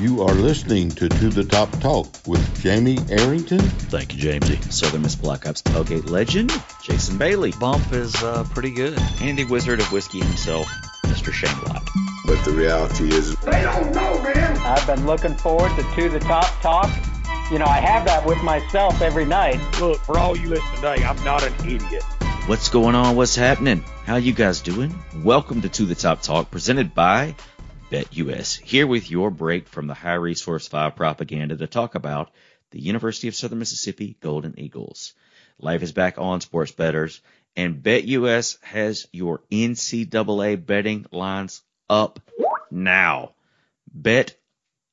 You are listening to To the Top Talk with Jamie Arrington. Thank you, Jamesy. Southern Miss Black Ops tailgate legend, Jason Bailey. Bump is uh, pretty good. Andy Wizard of Whiskey himself, Mr. Shane Lott. But the reality is, They don't know, man. I've been looking forward to To the Top Talk. You know, I have that with myself every night. Look, for all you listen today, I'm not an idiot. What's going on? What's happening? How you guys doing? Welcome to To the Top Talk, presented by BetUS. Here with your break from the High Resource 5 propaganda to talk about the University of Southern Mississippi Golden Eagles. Life is back on sports betters, and BetUS has your NCAA betting lines up now. Bet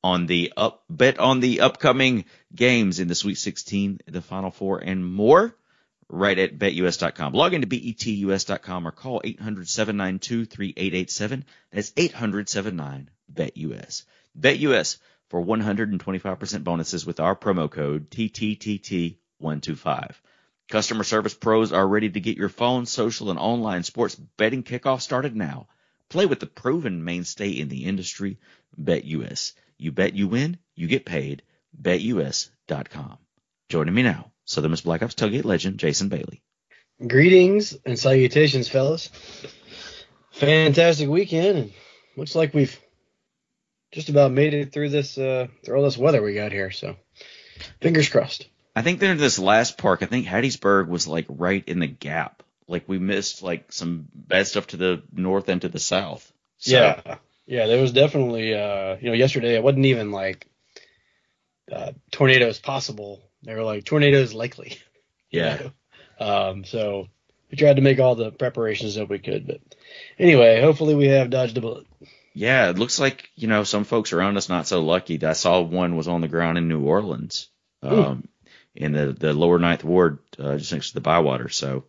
on the up bet on the upcoming games in the Sweet 16, the Final Four, and more right at betus.com. Log into betus.com or call 800-792-3887. That's 800-79-BETUS. BetUS for 125% bonuses with our promo code TTTT125. Customer service pros are ready to get your phone, social, and online sports betting kickoff started now. Play with the proven mainstay in the industry, BetUS. You bet you win, you get paid. BetUS.com. Joining me now, Southern Miss Black Ops tailgate legend Jason Bailey. Greetings and salutations, fellas. Fantastic weekend, and looks like we've just about made it through this uh, through all this weather we got here. So, fingers crossed. I think there's this last park. I think Hattiesburg was like right in the gap. Like we missed like some bad stuff to the north and to the south. So, Yeah, yeah. There was definitely, uh, you know, yesterday it wasn't even like uh, tornadoes possible. They were like tornadoes likely. you Yeah. know? Um, so we tried to make all the preparations that we could, but anyway, hopefully we have dodged a bullet. Yeah, it looks like you know some folks around us not so lucky. I saw one was on the ground in New Orleans, um, in the the lower ninth ward, uh, just next to the Bywater. So,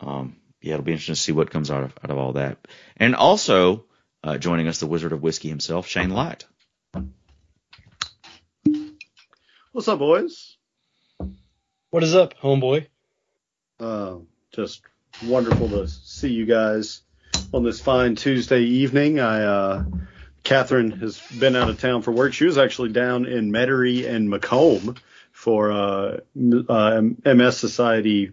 um, yeah, it'll be interesting to see what comes out of out of all that. And also uh, joining us, the Wizard of Whiskey himself, Shane Lott. What's up, boys? What is up, homeboy? Uh, just wonderful to see you guys on this fine Tuesday evening. I, uh, Catherine has been out of town for work. She was actually down in Metairie and McComb for uh, uh, MS Society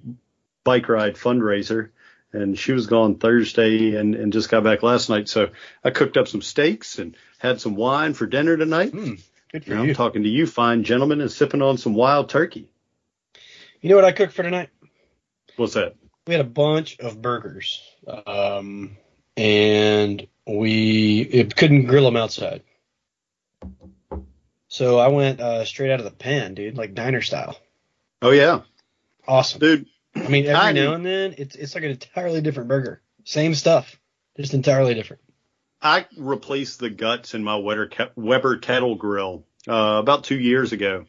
bike ride fundraiser. And she was gone Thursday and, and just got back last night. So I cooked up some steaks and had some wine for dinner tonight. Good for you. I'm talking to you, fine gentlemen, and sipping on some wild turkey. You know what I cooked for tonight? What's that? we had a bunch of burgers, um, and we it couldn't grill them outside. So I went uh, straight out of the pan, dude, like diner style. Oh yeah, Awesome. dude. I mean, every I now and then it's it's like an entirely different burger, same stuff, just entirely different. I replaced the guts in my Weber, Weber kettle grill uh, about two years ago,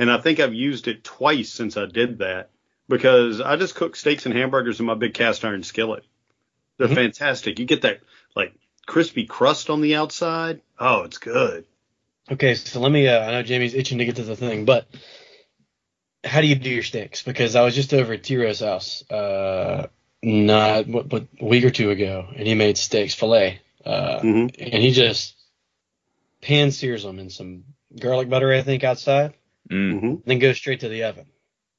and I think I've used it twice since I did that because I just cook steaks and hamburgers in my big cast iron skillet. They're Mhm. fantastic. You get that like crispy crust on the outside. Oh, it's good. Okay, so let me. Uh, I know Jamie's itching to get to the thing, but how do you do your steaks? Because I was just over at Tiro's house, uh, not what, what a week or two ago, and he made steaks fillet, uh, hmm and he just pan sears them in some garlic butter, I think, outside, Mm. hmm then go straight to the oven.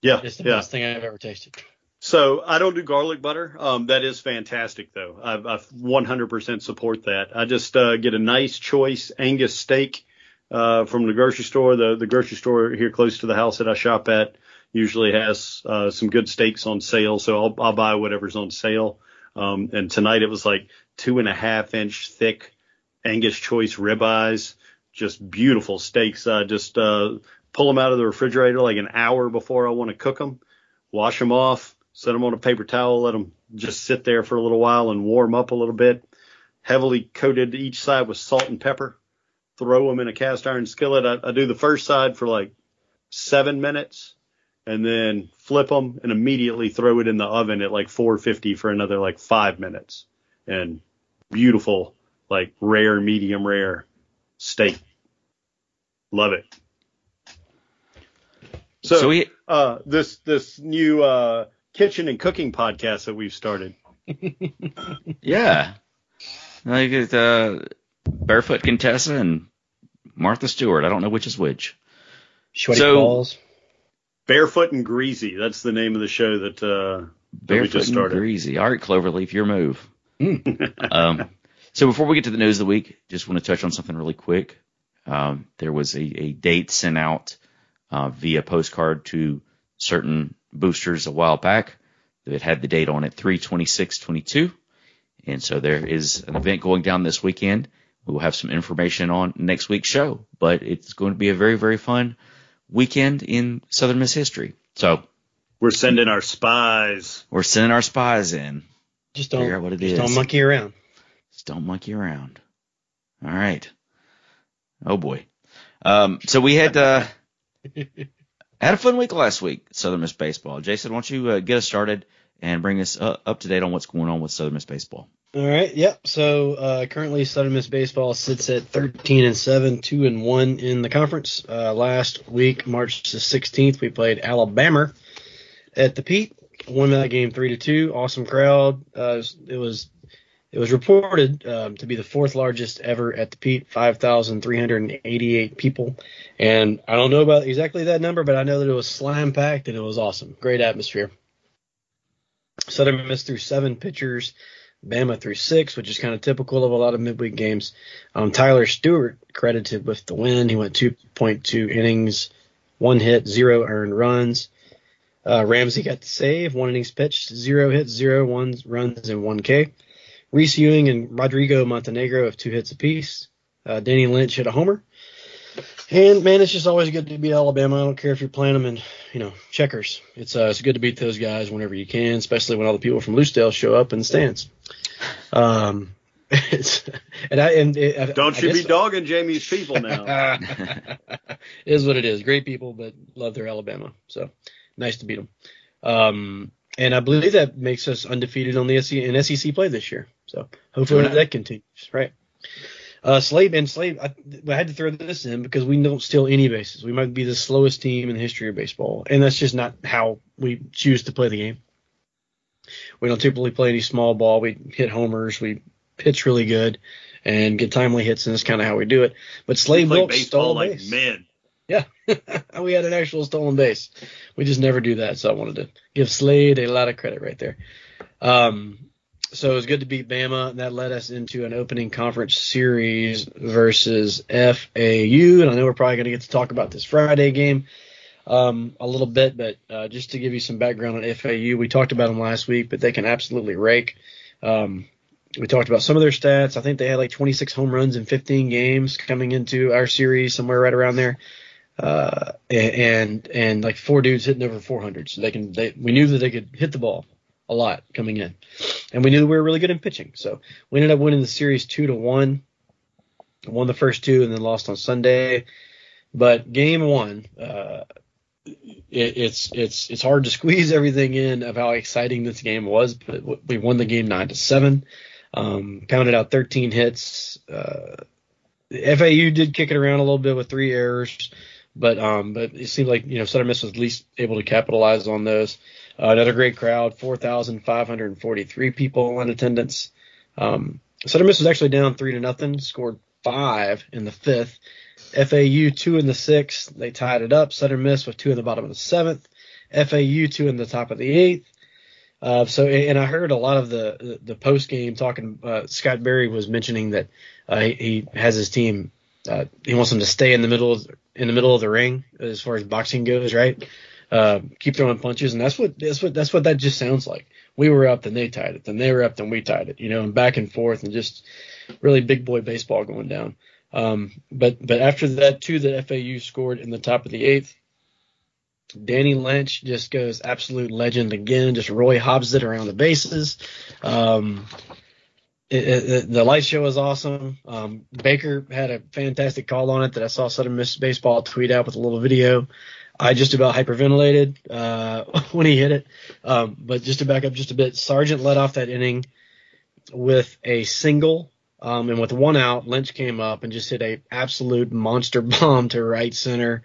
Yeah, It's the yeah. best thing I've ever tasted. So I don't do garlic butter. Um, that is fantastic though. I, I 100% support that. I just uh, get a nice choice Angus steak uh, from the grocery store. The the grocery store here close to the house that I shop at usually has uh, some good steaks on sale, so I'll, I'll buy whatever's on sale. Um, and tonight it was like two and a half inch thick Angus choice ribeyes, just beautiful steaks. I just uh, pull them out of the refrigerator like an hour before I want to cook them, wash them off, set them on a paper towel, let them just sit there for a little while and warm up a little bit. Heavily coated each side with salt and pepper. Throw them in a cast iron skillet. I, I do the first side for like seven minutes and then flip them and immediately throw it in the oven at like 450 for another like five minutes. And beautiful, like rare, medium rare steak. Love it. So, So we uh, this this new uh, kitchen and cooking podcast that we've started. Yeah. Like uh, Barefoot Contessa and Martha Stewart. I don't know which is which. Sweaty So- balls. Barefoot and Greasy. That's the name of the show that, uh, that we Barefoot just and started. greasy. All right, Cloverleaf, your move. Hmm. um, so before we get to the news of the week, just want to touch on something really quick. Um, there was a, a date sent out uh, via postcard to certain boosters a while back that had the date on it 32622. And so there is an event going down this weekend. We will have some information on next week's show, but it's going to be a very, very fun weekend in Southern Miss history. So We're sending our spies. we're sending our spies in. Just don't, out what it just is. don't monkey around. Just don't monkey around. All right. Oh boy. Um, so we had uh, had a fun week last week, Southern Miss baseball. Jason, why don't you uh, get us started and bring us uh, up to date on what's going on with Southern Miss baseball? All right. Yep. So uh, currently, Southern Miss baseball sits at 13 and seven, two and one in the conference. Uh, last week, March the 16th, we played Alabama at the Pete. Won that game three to two. Awesome crowd. Uh, it was it was reported um, to be the fourth largest ever at the Pete, 5,388 people. And I don't know about exactly that number, but I know that it was slam packed and it was awesome. Great atmosphere. Southern Miss threw seven pitchers. Bama through six, which is kind of typical of a lot of midweek games. Um, Tyler Stewart credited with the win. He went 2.2 innings, one hit, zero earned runs. Uh, Ramsey got the save, one innings pitched, zero hits, zero one runs, and one K. Reese Ewing and Rodrigo Montenegro have two hits apiece. Uh, Danny Lynch hit a homer. And man, it's just always good to beat Alabama. I don't care if you're playing them in, you know, checkers. It's uh, it's good to beat those guys whenever you can, especially when all the people from Lucedale show up in the stands. Um, it's, and I and it, Don't I you guess- be dogging Jamie's people now. is what it is. Great people, but love their Alabama. So nice to beat them. Um, and I believe that makes us undefeated on the SEC, in SEC play this year. So hopefully that continues. Right. Uh, Slade and Slade, I, I had to throw this in because we don't steal any bases. We might be the slowest team in the history of baseball, and that's just not how we choose to play the game. We don't typically play any small ball. We hit homers. We pitch really good and get timely hits, and that's kind of how we do it. But Slade Wilks stole a like base. men. Yeah, we had an actual stolen base. We just never do that, so I wanted to give Slade a lot of credit right there. Um, so it was good to beat Bama, and that led us into an opening conference series versus FAU. And I know we're probably going to get to talk about this Friday game um, a little bit, but uh, just to give you some background on FAU, we talked about them last week, but they can absolutely rake. Um, we talked about some of their stats. I think they had like 26 home runs in 15 games coming into our series, somewhere right around there. Uh, and and like four dudes hitting over 400, so they can. They we knew that they could hit the ball a lot coming in, and we knew we were really good in pitching. So we ended up winning the series two to one. Won the first two and then lost on Sunday. But game one, uh, it, it's it's it's hard to squeeze everything in of how exciting this game was. But we won the game nine to seven. Um, pounded out 13 hits. Uh, FAU did kick it around a little bit with three errors, but um, but it seemed like you know Southern Miss was at least able to capitalize on those. Another great crowd, 4,543 people in attendance. Um, Southern Miss was actually down three to nothing, scored five in the fifth. FAU two in the sixth, they tied it up. Southern Miss with two in the bottom of the seventh. FAU two in the top of the eighth. Uh, so, and I heard a lot of the the, post game talking. Uh, Scott Berry was mentioning that uh, he, he has his team. Uh, he wants them to stay in the middle of, in the middle of the ring as far as boxing goes, right? Uh, keep throwing punches, and that's what that's what that's what that just sounds like. We were up, then they tied it, then they were up, then we tied it, you know, and back and forth, and just really big boy baseball going down. Um, but but after that, too, the FAU scored in the top of the eighth. Danny Lynch just goes absolute legend again. Just Roy Hobbs it around the bases. Um, it, it, the light show was awesome. Um, Baker had a fantastic call on it that I saw Southern Miss Baseball tweet out with a little video. I just about hyperventilated uh, when he hit it. Um, but just to back up just a bit, Sargent led off that inning with a single. Um, and with one out, Lynch came up and just hit a absolute monster bomb to right center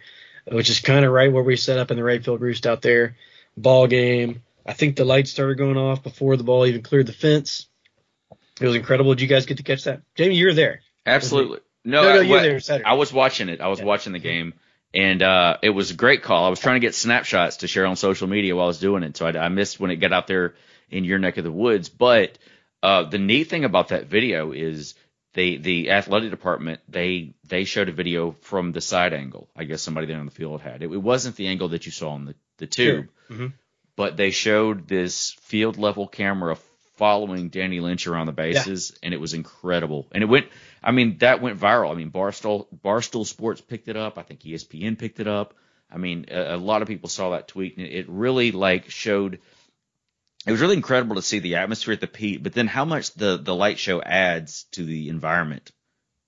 which is kind of right where we set up in the right field roost out there. Ball game. I think the lights started going off before the ball even cleared the fence. It was incredible. Did you guys get to catch that? Jamie, you were there. Absolutely. No, no, I, you were there Saturday. I was watching it. I was Yeah. watching the game, and uh, it was a great call. I was trying to get snapshots to share on social media while I was doing it, so I, I missed when it got out there in your neck of the woods. But uh, the neat thing about that video is they the athletic department they they showed a video from the side angle. I guess somebody there on the field had it. It wasn't the angle that you saw on the the tube, Sure. Mhm. but they showed this field level camera following Danny Lynch around the bases, and it was incredible. And it went, I mean, that went viral. I mean, Barstool Barstool Sports picked it up. I think ESPN picked it up. I mean, a, a lot of people saw that tweet, and it, it really like showed. It was really incredible to see the atmosphere at the Pete, but then how much the the light show adds to the environment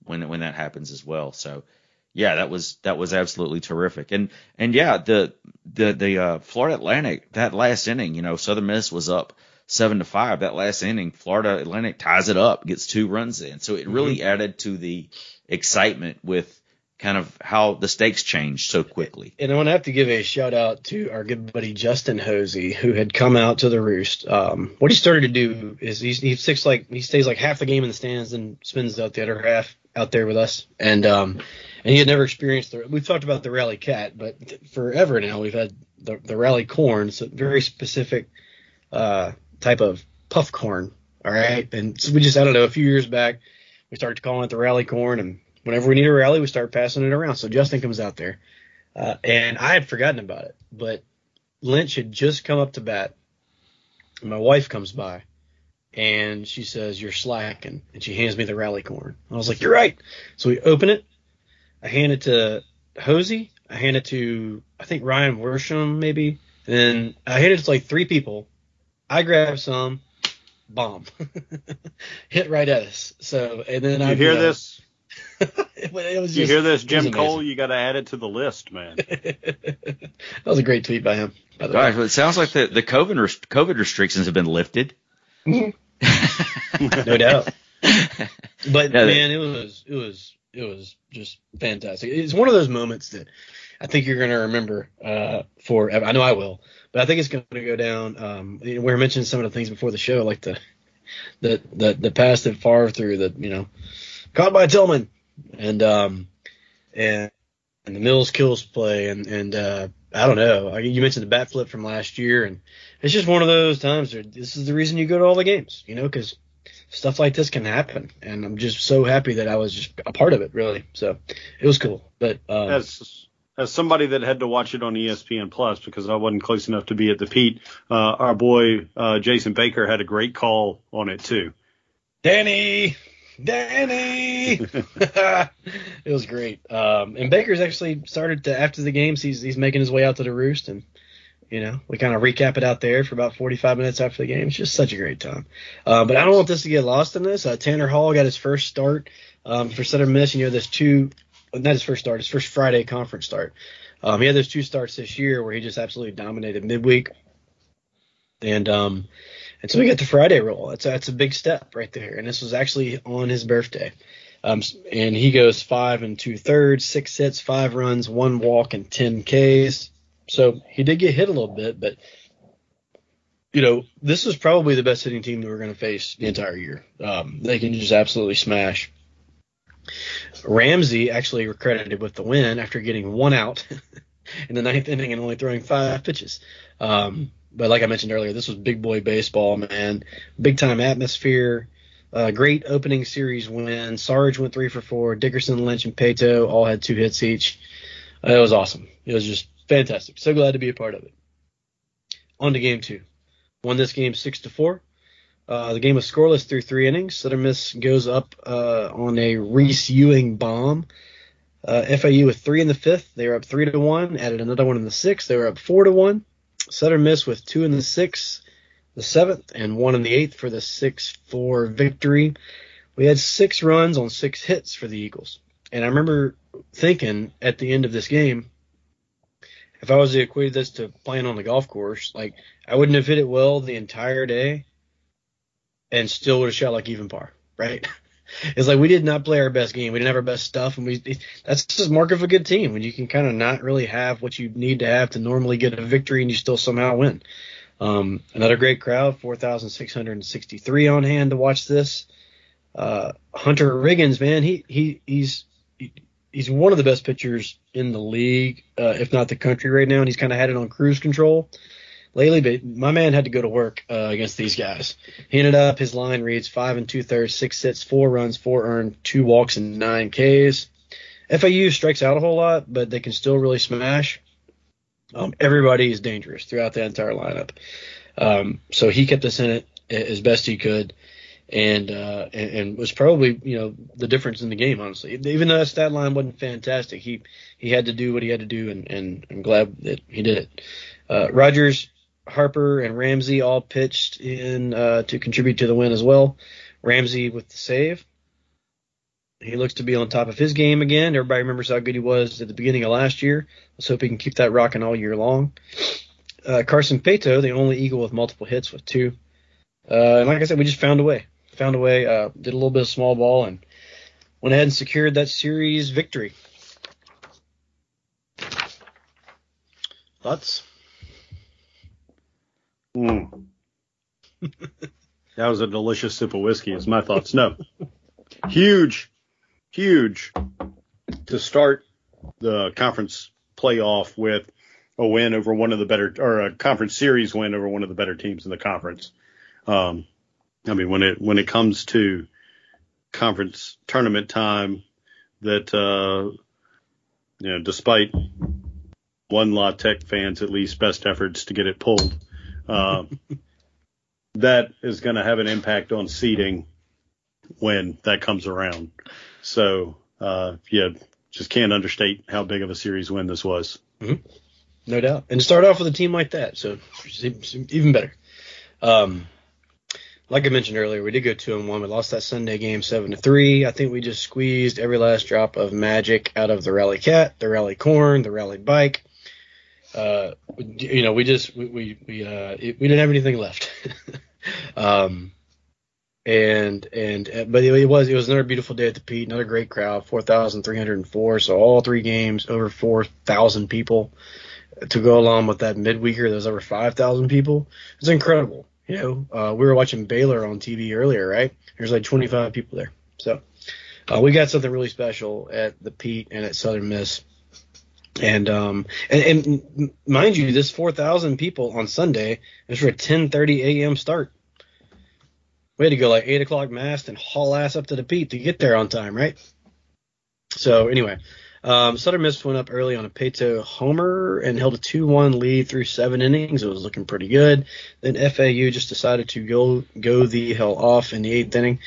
when when that happens as well. So yeah, that was that was absolutely terrific. And and yeah, the the the uh, Florida Atlantic that last inning, you know, Southern Miss was up seven to five. That last inning, Florida Atlantic ties it up, gets two runs in. So it really added to the excitement with kind of how the stakes changed so quickly. And I want to have to give a shout out to our good buddy Justin Hosey, who had come out to the roost. Um, what he started to do is he's, he sticks like he stays like half the game in the stands and spends out the other half out there with us. And um, and he had never experienced the. We've talked about the rally cat, but th- forever now we've had the the rally corn. A very specific uh, type of puff corn. All right, and so we just I don't know a few years back we started calling it the rally corn, and whenever we need a rally, we start passing it around. So Justin comes out there. Uh, and I had forgotten about it, but Lynch had just come up to bat. And my wife comes by and she says, You're slacking. And she hands me the rally corn. I was like, You're right. So we open it. I hand it to Hosey. I hand it to, I think, Ryan Worsham, maybe. And then I hand it to like three people. I grab some, bomb. Hit right at us. So, and then I You hear this? it, was You hear this, Jim. Cole? You got to add it to the list, man. that was a great tweet by him. By the way. Gosh, well, it sounds like the the COVID rest- COVID restrictions have been lifted. no doubt. But Yeah, they- man, it was it was it was just fantastic. It's one of those moments that I think you're going to remember uh, for. I know I will, but I think it's going to go down. Um, we were mentioning some of the things before the show, like the the the, the pass that far through the you know caught by Tillman and um and and the Mills kills play and and uh, I don't know. You mentioned the bat flip from last year, and it's just one of those times. Where this is the reason you go to all the games, you know, because stuff like this can happen, and I'm just so happy that I was just a part of it, really. So it was cool. But um, as as somebody that had to watch it on ESPN Plus because I wasn't close enough to be at the Pete, uh, our boy uh, Jason Baker had a great call on it too. Danny, Danny, it was great. Um, and Baker's actually started to after the games. He's he's making his way out to the roost, and you know we kind of recap it out there for about 45 minutes after the game. It's just such a great time. Uh, but I don't want this to get lost in this. Uh, Tanner Hall got his first start um, for Southern Miss. You know, there's two, not his first start, his first Friday conference start. Um, he had those two starts this year where he just absolutely dominated midweek. And um, and so we got the Friday roll. That's that's a big step right there. And this was actually on his birthday. Um, and he goes five and two thirds, six hits, five runs, one walk, and ten Ks. So he did get hit a little bit, but you know this was probably the best hitting team that we're going to face the entire year. Um, they can just absolutely smash. Ramsey actually credited with the win after getting one out in the ninth inning and only throwing five pitches. Um, but like I mentioned earlier, this was big boy baseball, man. Big time atmosphere. Uh, great opening series win. Sarge went three for four. Dickerson, Lynch, and Paetow all had two hits each. Uh, it was awesome. It was just fantastic. So glad to be a part of it. On to game two. Won this game six to four. Uh, the game was scoreless through three innings. Southern Miss goes up uh, on a Reese Ewing bomb. Uh, FAU with three in the fifth. They were up three to one. Added another one in the sixth. They were up four to one. Southern Miss with two in the sixth, the seventh, and one in the eighth for the six-four victory. We had six runs on six hits for the Eagles, and I remember thinking at the end of this game, if I was to equate this to playing on the golf course, like I wouldn't have hit it well the entire day, and still would have shot like even par, right? It's like we did not play our best game. We didn't have our best stuff, and we that's just mark of a good team when you can kind of not really have what you need to have to normally get a victory, and you still somehow win. Um, another great crowd, four thousand six hundred and sixty-three on hand to watch this. Uh, Hunter Riggins, man, he he he's he, he's one of the best pitchers in the league, uh, if not the country right now, and he's kind of had it on cruise control lately. But my man had to go to work uh, against these guys. He ended up his line reads five and two thirds, six hits, four runs, four earned, two walks, and nine Ks. FAU strikes out a whole lot, but they can still really smash. Um, everybody is dangerous throughout the entire lineup. Um, so he kept us in it as best he could, and, uh, and and was probably you know the difference in the game. Honestly, even though that stat line wasn't fantastic, he he had to do what he had to do, and, and I'm glad that he did it. Uh, Rogers, Harper, and Ramsey all pitched in uh, to contribute to the win as well. Ramsey with the save. He looks to be on top of his game again. Everybody remembers how good he was at the beginning of last year. Let's hope he can keep that rocking all year long. Uh, Carson Paetow, the only Eagle with multiple hits with two. Uh, and like I said, we just found a way. Found a way. Uh, did a little bit of small ball and went ahead and secured that series victory. Thoughts? Mm. that was a delicious sip of whiskey. Is my thoughts? No, huge, huge to start the conference playoff with a win over one of the better or a conference series win over one of the better teams in the conference. Um, I mean, when it when it comes to conference tournament time, that uh, you know, despite one La Tech fans at least best efforts to get it pulled, uh, that is going to have an impact on seeding when that comes around. So uh, yeah, just can't understate how big of a series win this was. Mm-hmm. No doubt. And start off with a team like that, so even better. Um, like I mentioned earlier, we did go two and one. We lost that Sunday game seven to three. I think we just squeezed every last drop of magic out of the rally cat, the rally corn, the rally bike. Uh, you know, we just we we we, uh, we didn't have anything left. um, and and but it, was it was another beautiful day at the Pete, another great crowd, four thousand three hundred and four. So all three games over four thousand people to go along with that midweeker. There's over five thousand people. It's incredible. You know, uh, we were watching Baylor on TV earlier, right? There's like 25 people there. So uh, we got something really special at the Pete and at Southern Miss. And um and, and mind you, this 4,000 people on Sunday is for a 10:30 a.m. start. We had to go like eight o'clock mass and haul ass up to the Pete to get there on time, right? So anyway, um, Southern Miss went up early on a Paetow homer and held a 2-1 lead through seven innings. It was looking pretty good. Then FAU just decided to go go the hell off in the eighth inning.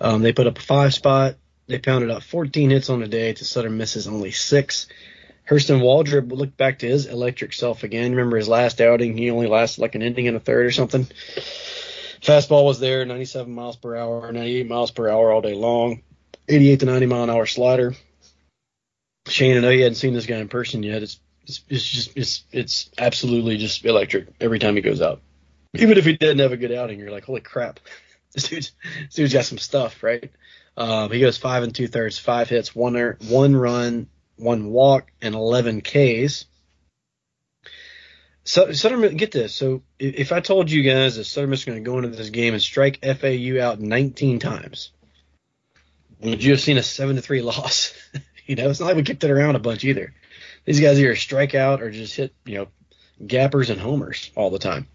Um, they put up a five spot. They pounded out 14 hits on the day to Southern Miss's only six. Hurston Waldrep looked back to his electric self again. Remember his last outing? He only lasted like an inning and a third or something. Fastball was there, 97 miles per hour, 98 miles per hour all day long, 88 to 90 mile an hour slider. Shane, I know you hadn't seen this guy in person yet. It's it's, it's just it's it's absolutely just electric every time he goes out. Even if he didn't have a good outing, you're like, holy crap, this dude's this dude's got some stuff, right? Um, he goes five and two thirds, five hits, one one run, one walk, and 11 Ks. So Southern, get this. So if I told you guys that Southern Miss is going to go into this game and strike FAU out 19 times, would you have seen a seven to three loss? you know, it's not like we kicked it around a bunch either. These guys either strike out or just hit, you know, gappers and homers all the time.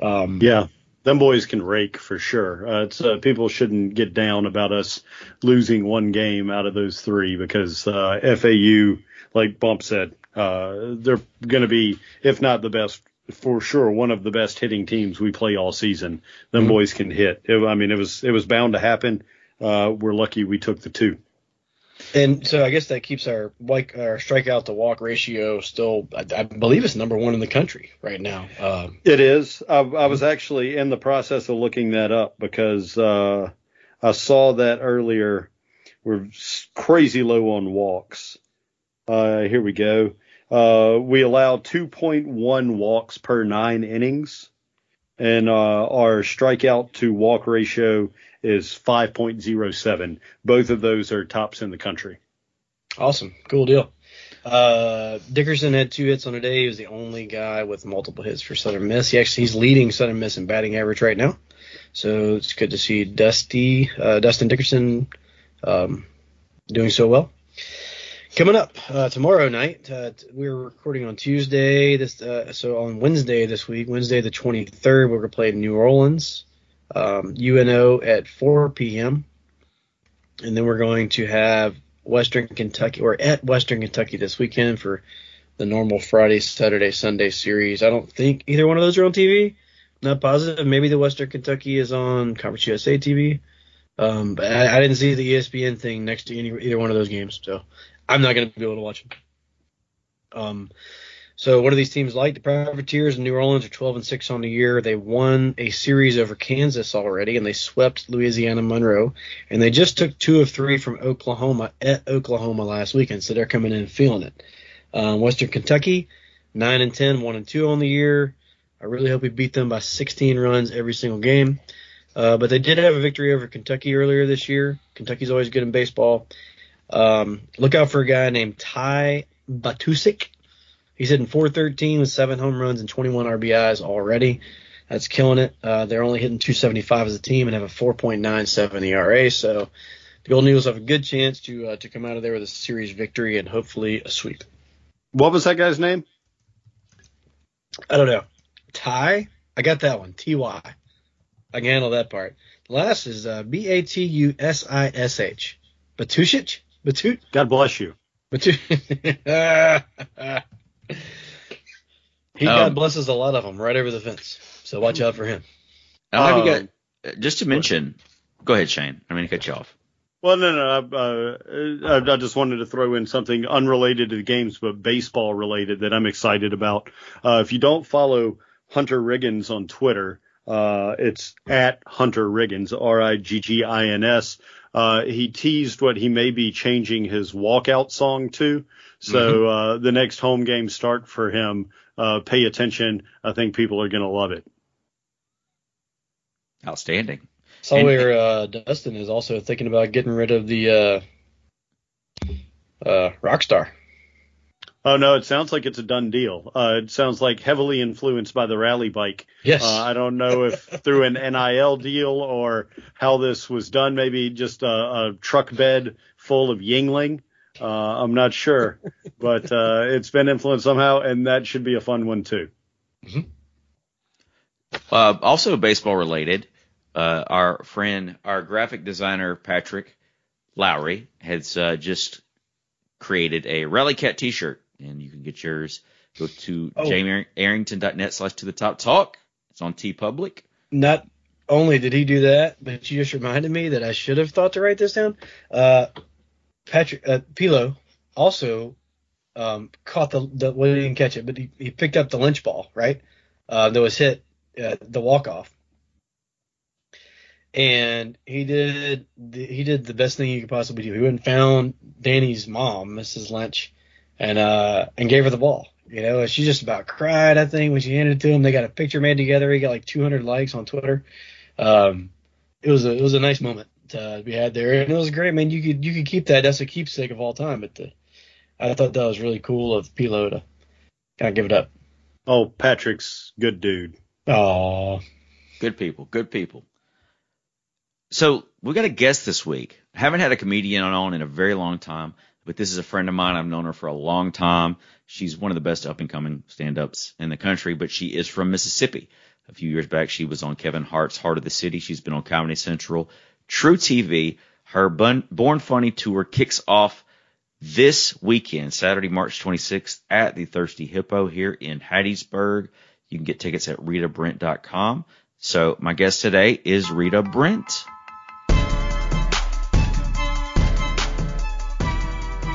Um, yeah, them boys can rake for sure. Uh, it's uh, people shouldn't get down about us losing one game out of those three because uh, FAU, like Bump said, uh, they're going to be, if not the best, for sure, one of the best hitting teams we play all season. Them mm-hmm. boys can hit. It, I mean, it was it was bound to happen. Uh, we're lucky we took the two. And so I guess that keeps our like our strikeout to walk ratio still. I, I, believe it's number one in the country right now. Uh, it is. I, I, was actually in the process of looking that up because uh, I saw that earlier. We're crazy low on walks. Uh, here we go. Uh, we allow 2.1 walks per nine innings, and uh, our strikeout to walk ratio is 5.07. Both of those are tops in the country. Awesome, cool deal. Uh, Dickerson had two hits on a day. He was the only guy with multiple hits for Southern Miss. He actually he's leading Southern Miss in batting average right now. So it's good to see Dusty uh, Dustin Dickerson um, doing so well. Coming up uh, tomorrow night, uh, we're recording on Tuesday. This uh, so on Wednesday this week, Wednesday the 23rd, we're gonna play New Orleans, um, UNO at 4 p.m. And then we're going to have Western Kentucky or at Western Kentucky this weekend for the normal Friday, Saturday, Sunday series. I don't think either one of those are on TV. Not positive. Maybe the Western Kentucky is on Conference USA TV. Um, but I, I didn't see the ESPN thing next to any either one of those games, so I'm not going to be able to watch them. Um, so what are these teams like? The Privateers in New Orleans are 12 and 6 on the year. They won a series over Kansas already, and they swept Louisiana Monroe. And they just took two of three from Oklahoma at Oklahoma last weekend, so they're coming in feeling it. Um, Western Kentucky, 9 and 10, 1 and 2 on the year. I really hope we beat them by 16 runs every single game. Uh, but they did have a victory over Kentucky earlier this year. Kentucky's always good in baseball. Um, look out for a guy named Ty Batusik. He's hitting 413 with seven home runs and 21 RBIs already. That's killing it. Uh, they're only hitting 275 as a team and have a 4.97 ERA. So the Golden Eagles have a good chance to uh, to come out of there with a series victory and hopefully a sweep. What was that guy's name? I don't know. Ty, I got that one. T Y. I can handle that part. The last is uh, B A T U S I S H. Batushich? Batut? God bless you. Batut. he Um, God blesses a lot of them right over the fence. So watch out for him. Now, have you Um, got just to mention? Go ahead, Shane. I'm going to cut you off. Well, no, no. Uh, I, I just wanted to throw in something unrelated to the games, but baseball related that I'm excited about. Uh, if you don't follow Hunter Riggins on Twitter, uh, it's at Hunter Riggins, R-I-G-G-I-N-S. Uh, he teased what he may be changing his walkout song to. So, uh, the next home game start for him, uh, pay attention. I think people are going to love it. Outstanding. Saw And- where uh, Dustin is also thinking about getting rid of the uh, uh, Rockstar. Oh no, it sounds like it's a done deal. Uh, it sounds like heavily influenced by the rally bike. Yes. Uh, I don't know if through an NIL deal or how this was done. Maybe just a, a truck bed full of Yuengling. Uh, I'm not sure, but uh, it's been influenced somehow, and that should be a fun one too. Uh, also baseball related, uh, our friend, our graphic designer Patrick Lowry has uh, just created a Rally Cat T-shirt, and you can get yours. Go to Oh. jamiearrington.net slash to the top talk. It's on TeePublic. Not only did he do that, but you just reminded me that I should have thought to write this down. Uh, Patrick uh, Pilo also um, caught the, the well, he didn't catch it, but he, he picked up the lynch ball, right? Uh, that was hit uh, the walk off, and he did the, he did the best thing he could possibly do. He went and found Danny's mom, Mrs. Lynch, and uh and gave her the ball. You know, she just about cried. I think when she handed it to him, they got a picture made together. He got like 200 likes on Twitter. Um, it was a it was a nice moment to be had there, and it was great. Man, you could you could keep that. That's a keepsake of all time. But the, I thought that was really cool of Pilo to kind of give it up. Oh, Patrick's good dude. Oh, Good people, good people. So we got a guest this week. I haven't had a comedian on in a very long time, but this is a friend of mine. I've known her for a long time. She's one of the best up and coming stand ups in the country, but she is from Mississippi. A few years back, she was on Kevin Hart's Heart of the City. She's been on Comedy Central, truTV. Her Bun- Born Funny tour kicks off this weekend, Saturday, March 26th at the Thirsty Hippo here in Hattiesburg. You can get tickets at ritabrent.com. So my guest today is Rita Brent.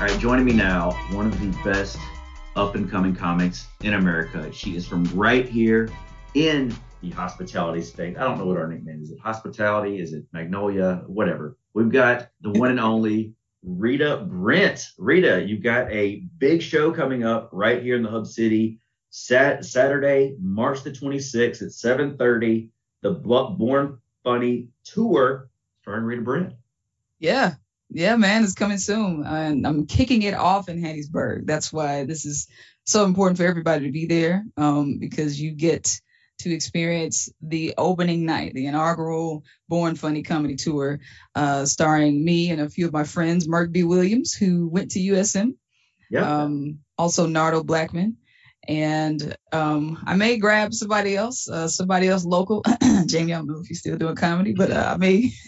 All right, joining me now, one of the best up and coming comics in America. She is from right here in the hospitality state. I don't know what our nickname is. It hospitality? Is it magnolia? Whatever. We've got the one and only Rita Brent. Rita, you've got a big show coming up right here in the Hub City. Sat- Saturday, March the 26th at 7:30. The Born Funny tour starring Rita Brent. Yeah. Yeah, man, it's coming soon. And I'm kicking it off in Hattiesburg. That's why this is so important for everybody to be there um, because you get to experience the opening night, the inaugural Born Funny Comedy Tour, uh, starring me and a few of my friends, Mark B. Williams, who went to USM, Yeah. um, also Nardo Blackman. And um, I may grab somebody else, uh, somebody else local. Jamie, I don't know if you're still doing comedy, but uh, I may,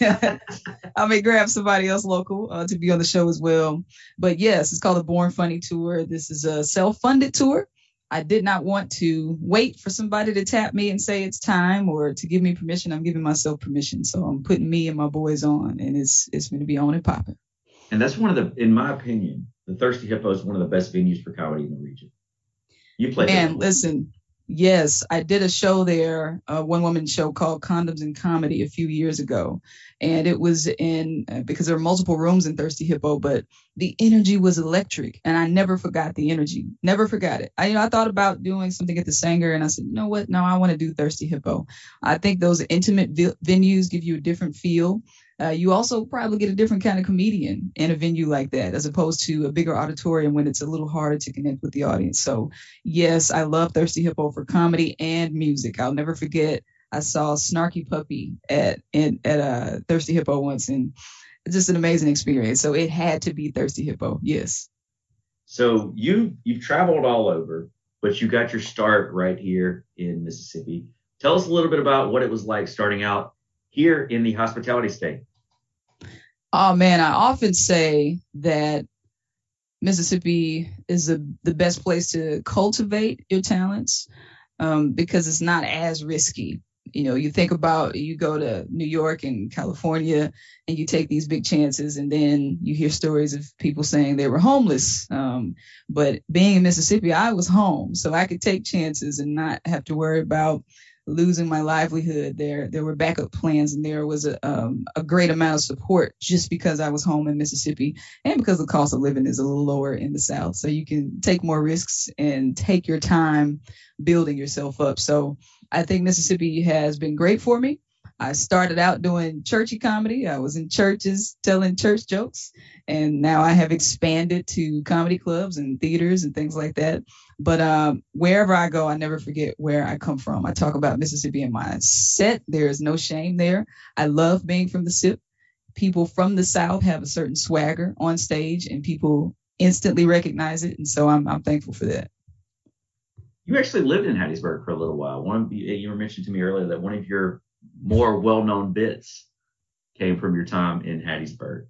I may grab somebody else local uh, to be on the show as well. But yes, it's called the Born Funny Tour. This is a self-funded tour. I did not want to wait for somebody to tap me and say it's time or to give me permission. I'm giving myself permission, so I'm putting me and my boys on, and it's it's going to be on and popping. And that's one of the, in my opinion, the Thirsty Hippo is one of the best venues for comedy in the region. You played Man, listen. Yes, I did a show there, a one woman show called Condoms and Comedy a few years ago. And it was in, uh, because there were multiple rooms in Thirsty Hippo, but the energy was electric. And I never forgot the energy. Never forgot it. I, you know, I thought about doing something at the Saenger and I said, you know what? No, I want to do Thirsty Hippo. I think those intimate venues give you a different feel. Uh, you also probably get a different kind of comedian in a venue like that, as opposed to a bigger auditorium when it's a little harder to connect with the audience. So, yes, I love Thirsty Hippo for comedy and music. I'll never forget. I saw Snarky Puppy at in, at uh, Thirsty Hippo once, and it's just an amazing experience. So it had to be Thirsty Hippo. Yes. So you you've traveled all over, but you got your start right here in Mississippi. Tell us a little bit about what it was like starting out here in the hospitality state. Oh man, I often say that Mississippi is the, the best place to cultivate your talents um, because it's not as risky. You know, you think about you go to New York and California and you take these big chances, and then you hear stories of people saying they were homeless. Um, but being in Mississippi, I was home, so I could take chances and not have to worry about losing my livelihood. There, there were backup plans, and there was a um, a great amount of support just because I was home in Mississippi, and because the cost of living is a little lower in the South, so you can take more risks and take your time building yourself up. So I think Mississippi has been great for me. I started out doing churchy comedy. I was in churches telling church jokes, and now I have expanded to comedy clubs and theaters and things like that. But um, wherever I go, I never forget where I come from. I talk about Mississippi in my set. There is no shame there. I love being from the SIP. People from the South have a certain swagger on stage, and people instantly recognize it. And so I'm I'm thankful for that. You actually lived in Hattiesburg for a little while. One you were mentioned to me earlier that one of your more well-known bits came from your time in Hattiesburg.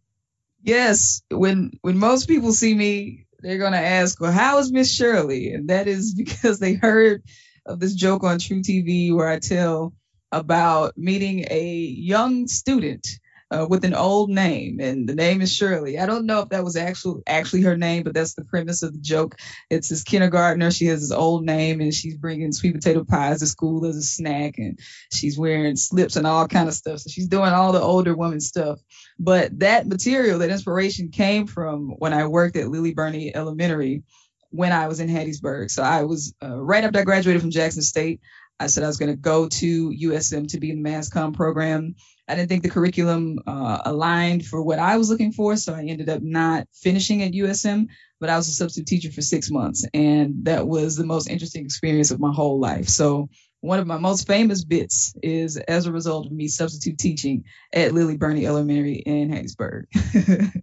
Yes, when when most people see me, they're gonna ask, "Well, how is Miss Shirley?" And that is because they heard of this joke on truTV where I tell about meeting a young student uh, with an old name, and the name is Shirley. I don't know if that was actual actually her name, but that's the premise of the joke. It's this kindergartner. She has this old name, and she's bringing sweet potato pies to school as a snack, and she's wearing slips and all kind of stuff. So she's doing all the older woman stuff. But that material, that inspiration came from when I worked at Lillie Burney Elementary when I was in Hattiesburg. So I was uh, right after I graduated from Jackson State. I said I was going to go to USM to be in the mass comm program. I didn't think the curriculum uh, aligned for what I was looking for, so I ended up not finishing at USM. But I was a substitute teacher for six months, and that was the most interesting experience of my whole life. So one of my most famous bits is as a result of me substitute teaching at Lillie Burney Elementary in Hattiesburg.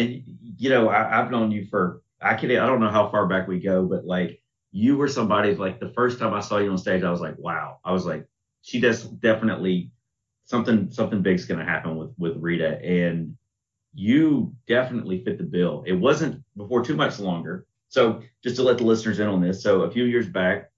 And you know, I, I've known you for I can I don't know how far back we go, but like you were somebody like the first time I saw you on stage, I was like, wow. I was like, she does definitely something something big's gonna happen with with Rita, and you definitely fit the bill. It wasn't before too much longer. So just to let the listeners in on this, so a few years back,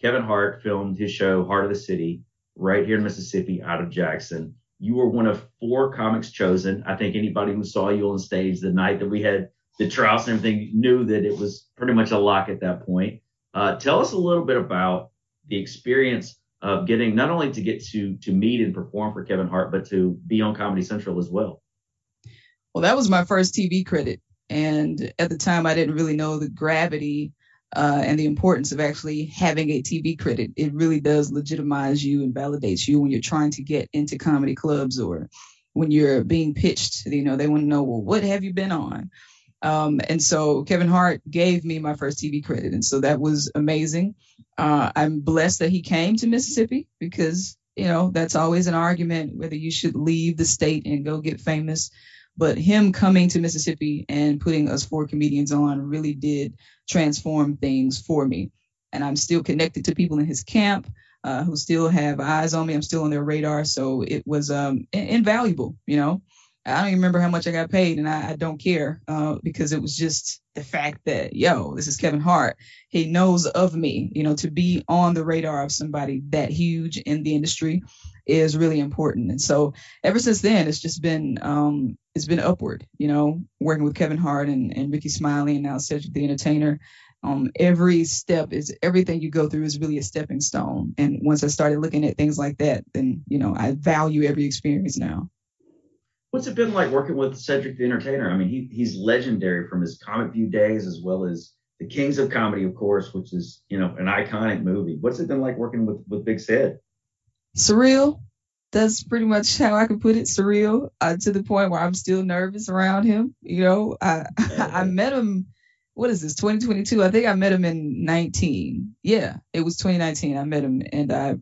Kevin Hart filmed his show Heart of the City right here in Mississippi, out of Jackson. You were one of four comics chosen. I think anybody who saw you on stage the night that we had the trials and everything knew that it was pretty much a lock at that point. Uh, tell us a little bit about the experience of getting not only to get to to meet and perform for Kevin Hart, but to be on Comedy Central as well. Well, that was my first TV credit. And at the time, I didn't really know the gravity uh, and the importance of actually having a TV credit. It really does legitimize you and validates you when you're trying to get into comedy clubs or when you're being pitched. You know, they want to know, well, what have you been on? Um, and so Kevin Hart gave me my first TV credit. And so that was amazing. Uh, I'm blessed that he came to Mississippi because, you know, that's always an argument whether you should leave the state and go get famous. But him coming to Mississippi and putting us four comedians on really did transform things for me. And I'm still connected to people in his camp uh, who still have eyes on me. I'm still on their radar. So it was um, invaluable, you know. I don't even remember how much I got paid, and I, I don't care uh, because it was just the fact that, yo, this is Kevin Hart. He knows of me. You know, to be on the radar of somebody that huge in the industry is really important. And so ever since then, it's just been um, it's been upward. You know, working with Kevin Hart and, and Rickey Smiley and now Cedric the Entertainer. Um, every step is everything you go through is really a stepping stone. And once I started looking at things like that, then you know I value every experience now. What's it been like working with Cedric the Entertainer? I mean, he, he's legendary from his Comic View days as well as the Kings of Comedy, of course, which is you know an iconic movie. What's it been like working with with Big Ced? Surreal. That's pretty much how I can put it. Surreal uh, to the point where I'm still nervous around him. You know, I I met him. What is this? 2022. I think I met him in 19. Yeah, it was 2019. I met him and I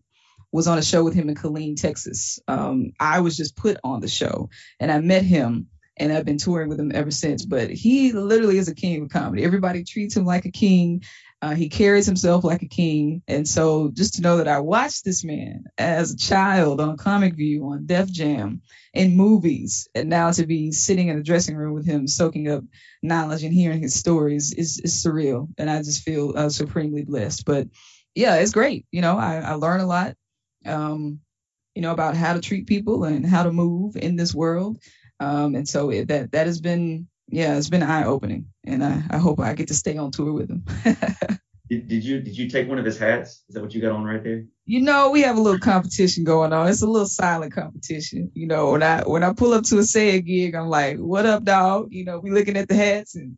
was on a show with him in Killeen, Texas. Um, I was just put on the show and I met him and I've been touring with him ever since. But he literally is a king of comedy. Everybody treats him like a king. Uh, he carries himself like a king. And so just to know that I watched this man as a child on Comic View, on Def Jam, in movies, and now to be sitting in the dressing room with him, soaking up knowledge and hearing his stories is, is surreal. And I just feel uh, supremely blessed. But yeah, it's great. You know, I, I learn a lot um, you know, about how to treat people and how to move in this world. Um, and so it, that that has been, yeah, it's been eye opening, and I, I hope I get to stay on tour with him. did, did you did you take one of his hats? Is that what you got on right there? You know, we have a little competition going on. It's a little silent competition. You know, when I when I pull up to a say gig, I'm like, "What up, dog?" You know, we looking at the hats, and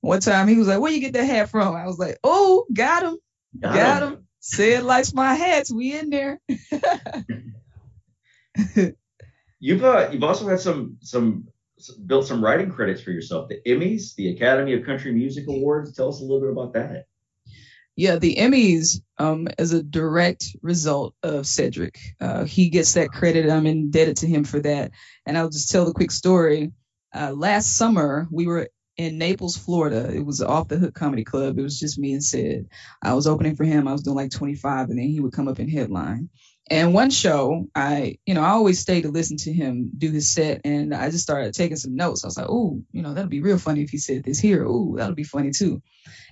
one time he was like, "Where you get that hat from?" I was like, "Oh, got him, got, got him. him. Ced likes my hats. We in there. you've uh, you've also had some some built some writing credits for yourself. The Emmys, the Academy of Country Music Awards. Tell us a little bit about that. Yeah, the Emmys um, as a direct result of Cedric. Uh, he gets that credit. I'm indebted to him for that. And I'll just tell the quick story. Uh, last summer, we were in Naples, Florida. It was off the hook comedy club. It was just me and Ced. I was opening for him. I was doing like 25 and then he would come up and headline. And one show, I, you know, I always stay to listen to him do his set and I just started taking some notes. I was like, oh, you know, that'll be real funny if he said this here. Oh, that'll be funny too.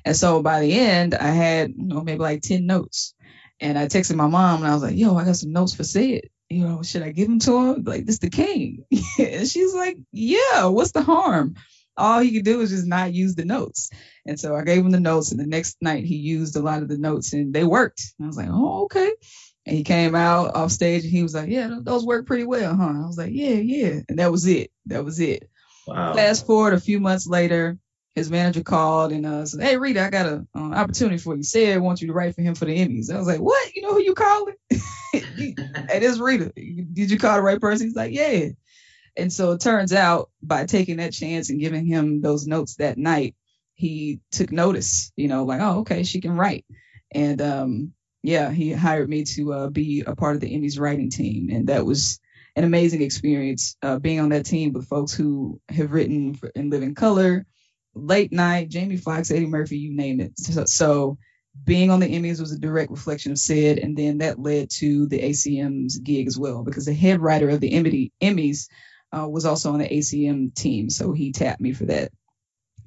And so by the end, I had, you know, maybe like 10 notes. And I texted my mom and I was like, yo, I got some notes for Ced. You know, should I give them to him? Like, this the king. and she's like, yeah, what's the harm? All he could do was just not use the notes. And so I gave him the notes, and the next night he used a lot of the notes, and they worked. And I was like, oh, okay. And he came out off stage, and he was like, yeah, those work pretty well, huh? I was like, yeah, yeah. And that was it. That was it. Wow. Fast forward a few months later, his manager called and uh, said, "Hey Rita, I got an uh, opportunity for you. Said I want you to write for him for the Emmys." I was like, "What? You know who you calling?" and it's Rita. Did you call the right person? He's like, "Yeah." And so it turns out by taking that chance and giving him those notes that night, he took notice, you know, like, oh, okay, she can write. And um, yeah, he hired me to uh, be a part of the Emmys writing team. And that was an amazing experience uh, being on that team with folks who have written in Living Color, Late Night, Jamie Foxx, Eddie Murphy, you name it. So, so being on the Emmys was a direct reflection of Ced, and then that led to the ACM's gig as well, because the head writer of the Emmys uh, was also on the ACM team, so he tapped me for that.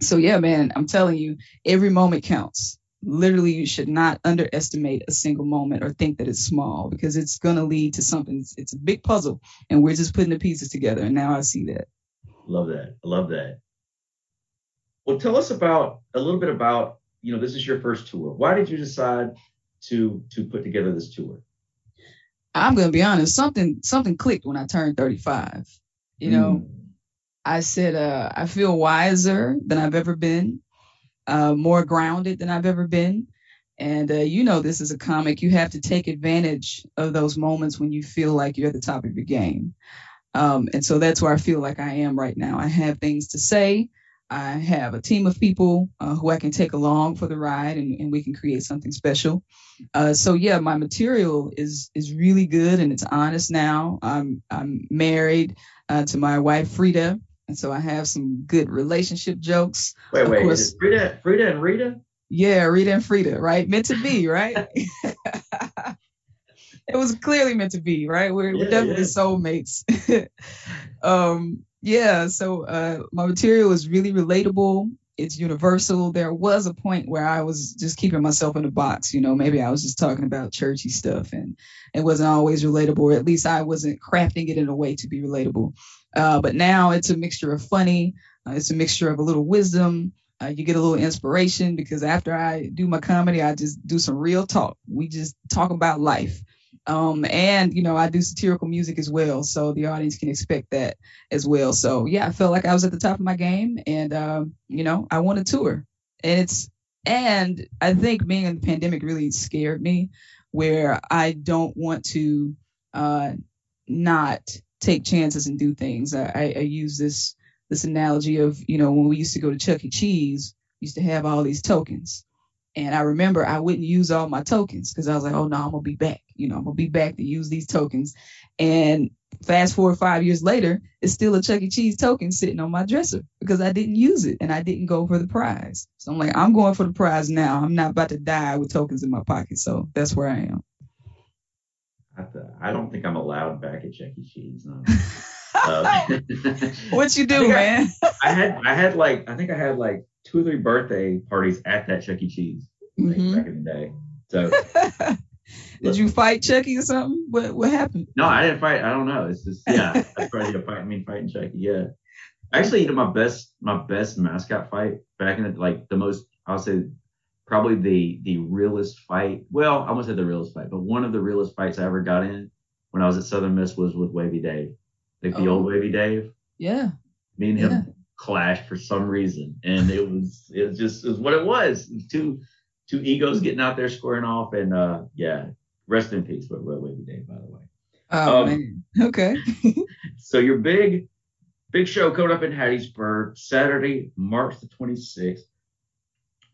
So yeah, man, I'm telling you, every moment counts. Literally, you should not underestimate a single moment or think that it's small because it's gonna lead to something. It's, it's a big puzzle, and we're just putting the pieces together. And now I see that. Love that. I love that. Well, tell us about a little bit about you know this is your first tour. Why did you decide to to put together this tour? I'm gonna be honest. Something something clicked when I turned 35. You know, mm. I said, uh, I feel wiser than I've ever been, uh, more grounded than I've ever been. And uh, you know, this is a comic. You have to take advantage of those moments when you feel like you're at the top of your game. Um, and so that's where I feel like I am right now. I have things to say. I have a team of people uh, who I can take along for the ride, and, and we can create something special. Uh, so yeah, my material is is really good and it's honest now. I'm I'm married uh, to my wife Frida, and so I have some good relationship jokes. Wait, Of wait, course- is it Frida, Frida and Rita? Yeah, Rita and Frida, right? Meant to be, right? it was clearly meant to be, right? We're, we're definitely yeah. soulmates. um, yeah, so uh, my material is really relatable. It's universal. There was a point where I was just keeping myself in a box. You know, maybe I was just talking about churchy stuff and it wasn't always relatable, or at least I wasn't crafting it in a way to be relatable. Uh, but now it's a mixture of funny, uh, it's a mixture of a little wisdom, uh, you get a little inspiration because after I do my comedy, I just do some real talk. We just talk about life. Um, and you know, I do satirical music as well, so the audience can expect that as well. So yeah, I felt like I was at the top of my game, and um, you know, I want a tour. And it's and I think being in the pandemic really scared me, where I don't want to uh, not take chances and do things. I, I use this this analogy of you know when we used to go to Chuck E. Cheese, used to have all these tokens, and I remember I wouldn't use all my tokens because I was like, oh no, I'm gonna be back. You know, I'm gonna be back to use these tokens. And fast forward five years later, it's still a Chuck E. Cheese token sitting on my dresser because I didn't use it and I didn't go for the prize. So I'm like, I'm going for the prize now. I'm not about to die with tokens in my pocket. So that's where I am. I, th- I don't think I'm allowed back at Chuck E. Cheese. No. Uh, what you do, I- man? I had I had like I think I had like two or three birthday parties at that Chuck E. Cheese like, Mhm. back in the day. So Did you fight Chucky or something? What what happened? no, I didn't fight. I don't know. It's just yeah, that's probably a fight. I mean, fighting Chucky. Yeah, actually, you know, my best my best mascot fight back in the like the most I'll say probably the the realest fight. Well, I won't say the realest fight, but one of the realest fights I ever got in when I was at Southern Miss was with Wavy Dave, like the Oh. old Wavy Dave. Yeah. Me and him Yeah. Clashed for some reason, and it was it was just it was what it was. It was two two egos getting out there squaring off, and uh yeah, rest in peace, but Wavy Dave, by the way. Oh Um, man. Okay. So your big, big show coming up in Hattiesburg, Saturday, March the 26th.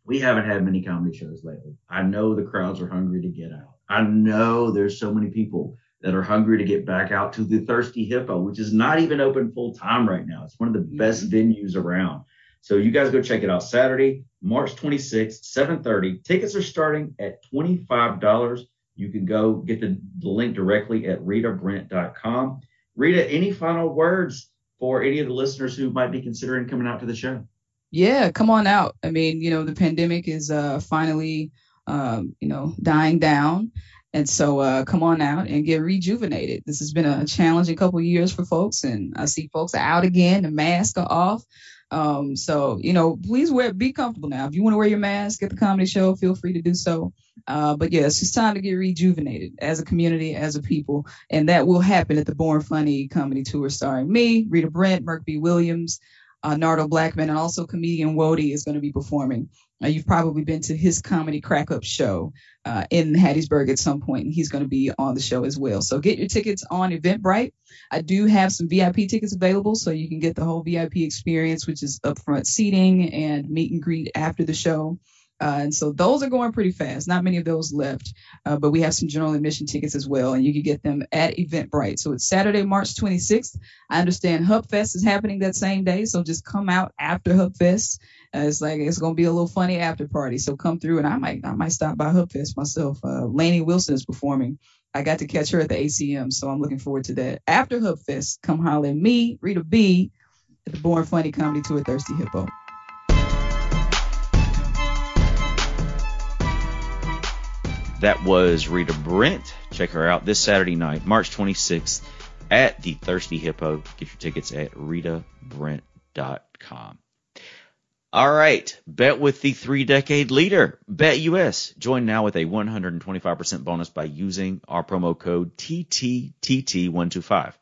We haven't had many comedy shows lately. I know the crowds are hungry to get out. I know there's so many people that are hungry to get back out to the Thirsty Hippo, which is not even open full time right now. It's one of the best venues around. So you guys go check it out Saturday, March 26th, 7:30. Tickets are starting at $25. You can go get the, the link directly at ritabrent.com. Rita, any final words for any of the listeners who might be considering coming out to the show? Yeah, come on out. I mean, you know, the pandemic is uh finally um, you know, dying down. And so uh come on out and get rejuvenated. This has been a challenging couple years for folks and I see folks are out again, the masks are off. Um, so you know, please wear be comfortable now. If you want to wear your mask at the comedy show, feel free to do so. Uh, but yeah, it's time to get rejuvenated as a community, as a people, and that will happen at the Born Funny Comedy Tour, starring me, Rita Brent, Merk B. Williams, uh, Nardo Blackman, and also comedian Wody is going to be performing. Uh, you've probably been to his comedy crack up show uh, in Hattiesburg at some point, and he's going to be on the show as well. So get your tickets on Eventbrite. I do have some VIP tickets available, so you can get the whole VIP experience, which is upfront seating and meet and greet after the show. Uh, and so those are going pretty fast. Not many of those left, uh, but we have some general admission tickets as well, and you can get them at Eventbrite. So it's Saturday, March 26th. I understand Hubfest is happening that same day, so just come out after Hubfest. Uh, it's like it's gonna be a little funny after party, so come through, and I might I might stop by Hubfest myself. Uh, Lainey Wilson is performing. I got to catch her at the ACM, so I'm looking forward to that. After Hubfest, come holler at me, Rita B, at the Born Funny Comedy Tour, Thirsty Hippo. That was Rita Brent. Check her out this Saturday night, March 26th at the Thirsty Hippo. Get your tickets at ritabrent.com. All right. Bet with the three decade leader, BetUS. Join now with a 125% bonus by using our promo code TTTT125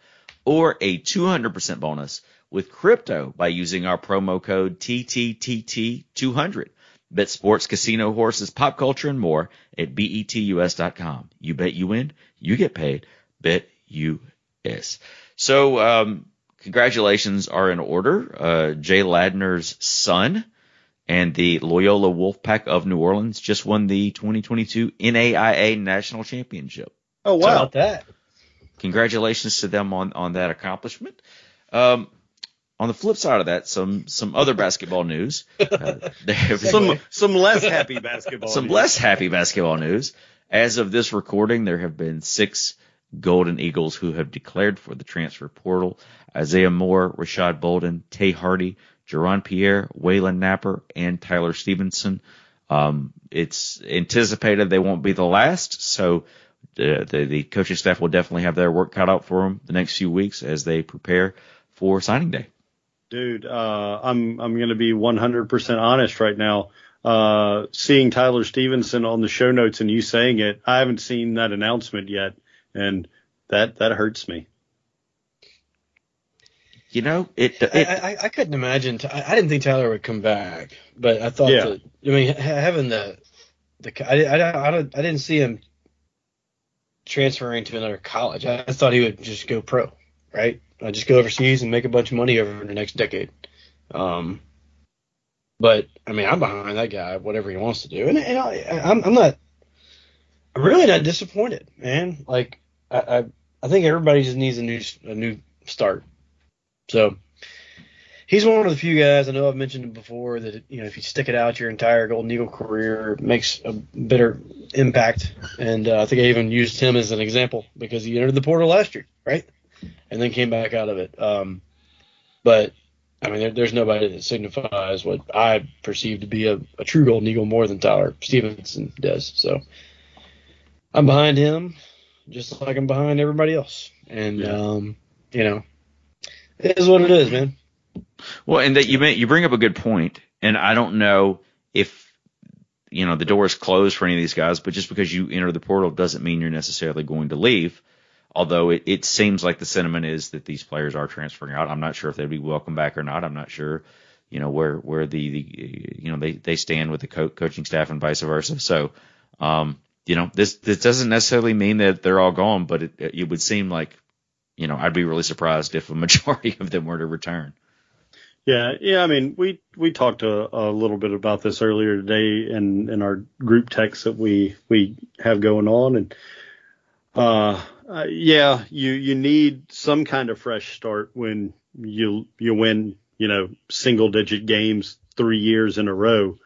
or a 200% bonus with crypto by using our promo code TTTT200. Bet sports, casino, horses, pop culture, and more at betus.com. You bet you win, you get paid. Bet US. So, um, congratulations are in order. Uh, Jay Ladner's son and the Loyola Wolfpack of New Orleans just won the 2022 NAIA National Championship. Oh How wow. about that? Congratulations to them on, on that accomplishment. Um, on the flip side of that, some some other basketball news. Uh, there have been- Some some less happy basketball. some news. less happy basketball news. As of this recording, there have been six Golden Eagles who have declared for the transfer portal. Isaiah Moore, Rashad Bolden, Tay Hardy, Jerron Pierre, Walyn Napper, and Tyler Stevenson. Um, it's anticipated they won't be the last, so uh, the, the coaching staff will definitely have their work cut out for them the next few weeks as they prepare for signing day. Dude, uh, I'm I'm gonna be 100% honest right now. Uh, seeing Tyler Stevenson on the show notes and you saying it, I haven't seen that announcement yet, and that that hurts me. You know, it, I, it I, I couldn't imagine. I, I didn't think Tyler would come back, but I thought Yeah. that. I mean, having the the I, I, I, don't- I didn't see him transferring to another college. I, I thought he would just go pro, right? Uh, just go overseas and make a bunch of money over the next decade. Um, but I mean, I'm behind that guy, whatever he wants to do, and, and I, I'm, I'm not. I'm really not disappointed, man. Like I, I, I think everybody just needs a new a new start. So he's one of the few guys I know I've mentioned before that you know if you stick it out your entire Golden Eagle career, it makes a better impact. And uh, I think I even used him as an example because he entered the portal last year, right, and then came back out of it. Um, but I mean, there, there's nobody that signifies what I perceive to be a, a true Golden Eagle more than Tyler Stevenson does. So I'm behind him, just like I'm behind everybody else. And Yeah. um, you know, it is what it is, man. Well, and that you may, you bring up a good point, and I don't know if you know the door is closed for any of these guys, but just because you enter the portal doesn't mean you're necessarily going to leave. Although it, it seems like the sentiment is that these players are transferring out. I'm not sure if they'd be welcome back or not. I'm not sure, you know, where where the, the you know they they stand with the co- coaching staff and vice versa. So, um, you know, this this doesn't necessarily mean that they're all gone, but it it would seem like, you know, I'd be really surprised if a majority of them were to return. Yeah, yeah. I mean, we we talked a, a little bit about this earlier today in in our group text that we we have going on, and uh, uh, yeah, you you need some kind of fresh start when you you win, you know, single digit games three years in a row,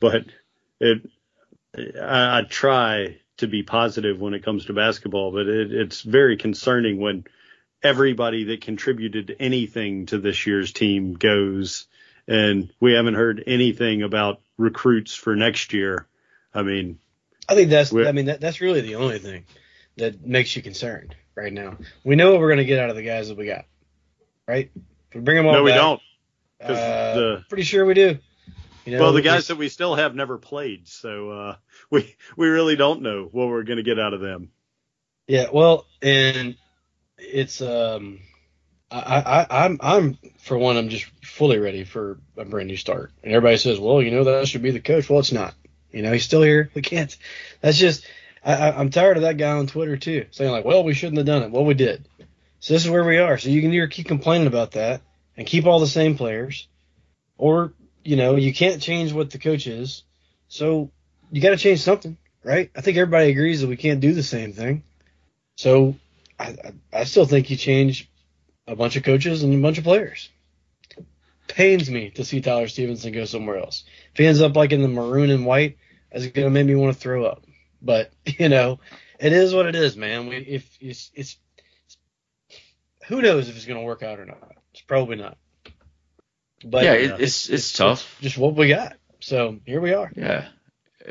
but it I, I try to be positive when it comes to basketball, but it, it's very concerning when everybody that contributed anything to this year's team goes. And we haven't heard anything about recruits for next year. I mean, I think that's I mean that, that's really the only thing that makes you concerned right now. We know what we're gonna get out of the guys that we got, right? If we bring them all no, we back, don't. 'cause Uh, the- pretty sure we do. You know, well, the we- guys that we still have never played, so uh, we we really don't know what we're going to get out of them. Yeah, well, and it's um, I, I I'm I'm for one I'm just fully ready for a brand new start. And everybody says, well, you know that should be the coach. Well, it's not. You know, he's still here. We can't. That's just I, I'm tired of that guy on Twitter too, saying like, well, we shouldn't have done it. Well, we did. So this is where we are. So you can either keep complaining about that and keep all the same players, or you know you can't change what the coach is. So you got to change something, right? I think everybody agrees that we can't do the same thing. So I, I, still think you change a bunch of coaches and a bunch of players. Pains me to see Tyler Stevenson go somewhere else. If he ends up like in the maroon and white, that's gonna make me want to throw up. But you know, it is what it is, man. We if it's, it's who knows if it's gonna work out or not. It's probably not. But yeah, uh, it, it's it's tough. just what we got. So here we are. Yeah,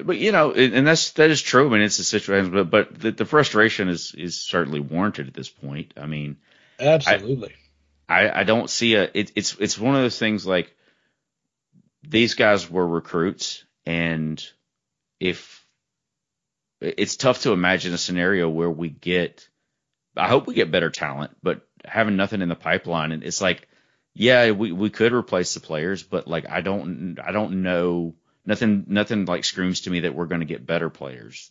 but you know, and that's that is true. I mean, it's a situation, but but the, the frustration is is certainly warranted at this point. I mean, Absolutely. I I don't see a it, it's it's one of those things like these guys were recruits, and if it's tough to imagine a scenario where we get, I hope we get better talent, but having nothing in the pipeline, and it's like, yeah, we we could replace the players, but like I don't I don't know nothing nothing like screams to me that we're going to get better players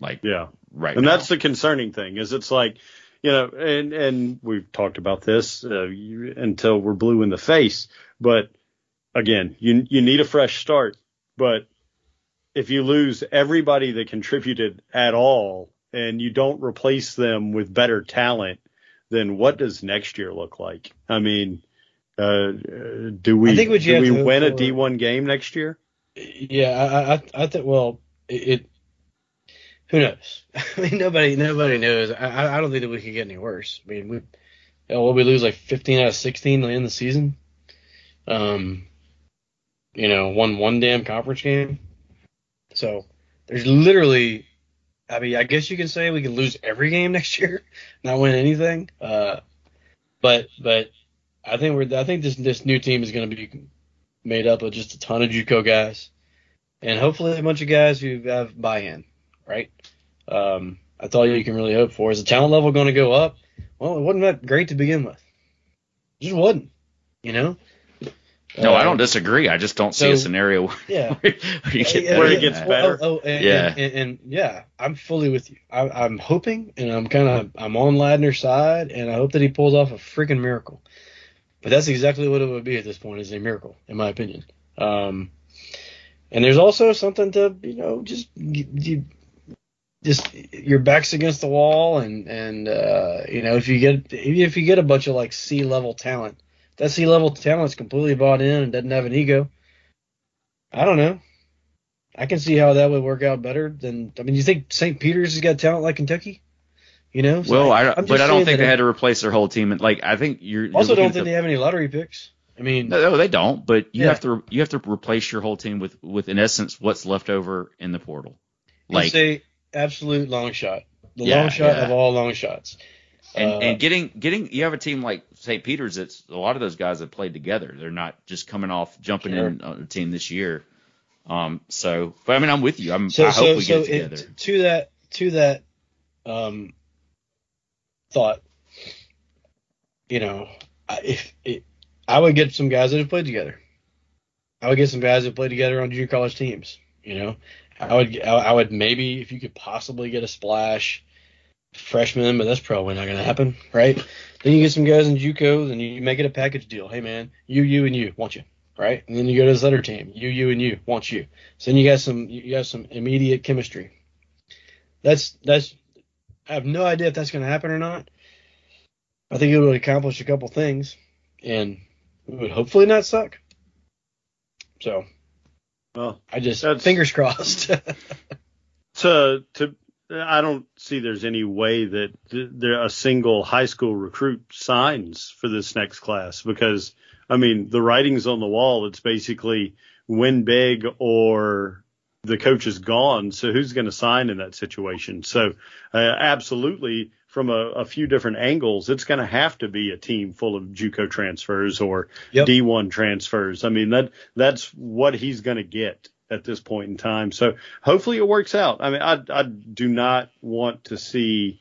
like Yeah. right And now. that's the concerning thing is it's like you know, and and we've talked about this uh, you, until we're blue in the face. But again, you you need a fresh start. But if you lose everybody that contributed at all, and you don't replace them with better talent, then what does next year look like? I mean, uh, do we I think what you do we win a for- D1 game next year? Yeah, I, I, I think. Well, it, it. Who knows? I mean, nobody, nobody knows. I, I don't think that we could get any worse. I mean, we, hell, will we lose like 15 out of 16 to end the season? Um, you know, won one damn conference game. So there's literally, I mean, I guess you can say we can lose every game next year, not win anything. Uh, but but I think we're, I think this this new team is going to be made up of just a ton of JUCO guys, and hopefully a bunch of guys who have buy-in, right? Um, that's all you can really hope for. Is the talent level going to go up? Well, it wasn't that great to begin with. It just wasn't, you know. No, I Uh, don't disagree. I just don't see a scenario where, Yeah. where you get Yeah, Where it gets that. better. Oh, oh, and, Yeah. and, and, and yeah, I'm fully with you. I, I'm hoping, and I'm kind of I'm on Ladner's side, and I hope that he pulls off a freaking miracle. But that's exactly what it would be at this point is a miracle, in my opinion. Um, and there's also something to you know just you, you just your back's against the wall, and and uh, you know if you get even if you get a bunch of like C level talent, that C level talent's completely bought in and doesn't have an ego. I don't know. I can see how that would work out better than. I mean, you think St. Peter's has got talent like Kentucky? You know. So Well, I, I'm but I don't think they had to replace their whole team. And like, I think you're you're Also, don't think the- they have any lottery picks. I mean, No, no, they don't. But you Yeah. have to you have to replace your whole team with with in essence what's left over in the portal. Like it's a absolute long shot. The Yeah, long shot yeah. of all long shots. And, Uh, and getting getting you have a team like St. Peter's. It's a lot of those guys have played together. They're not just coming off jumping Sure. in on a team this year. Um. So, but I mean, I'm with you. I'm. So, I hope so, we so get it together. it, to that to that um, thought, you know, I- if it, I would get some guys that have played together. I would get some guys that played together on junior college teams. You know, I would I would maybe if you could possibly get a splash freshman, but that's probably not going to happen, right? Then you get some guys in JUCO, then you make it a package deal. Hey man, you, you, and you, want you, right? And then you go to this other team, you, you, and you, want you. So then you got some you got some immediate chemistry. That's that's I have no idea if that's going to happen or not. I think it would accomplish a couple things, and it would hopefully not suck. So Well, I just fingers crossed. to to I don't see there's any way that there a single high school recruit signs for this next class because I mean the writing's on the wall. It's basically win big or the coach is gone. So who's going to sign in that situation? So uh, absolutely from a, a few different angles, it's going to have to be a team full of JUCO transfers or Yep. D1 transfers. I mean that that's what he's going to get at this point in time. So hopefully it works out. I mean, I, I do not want to see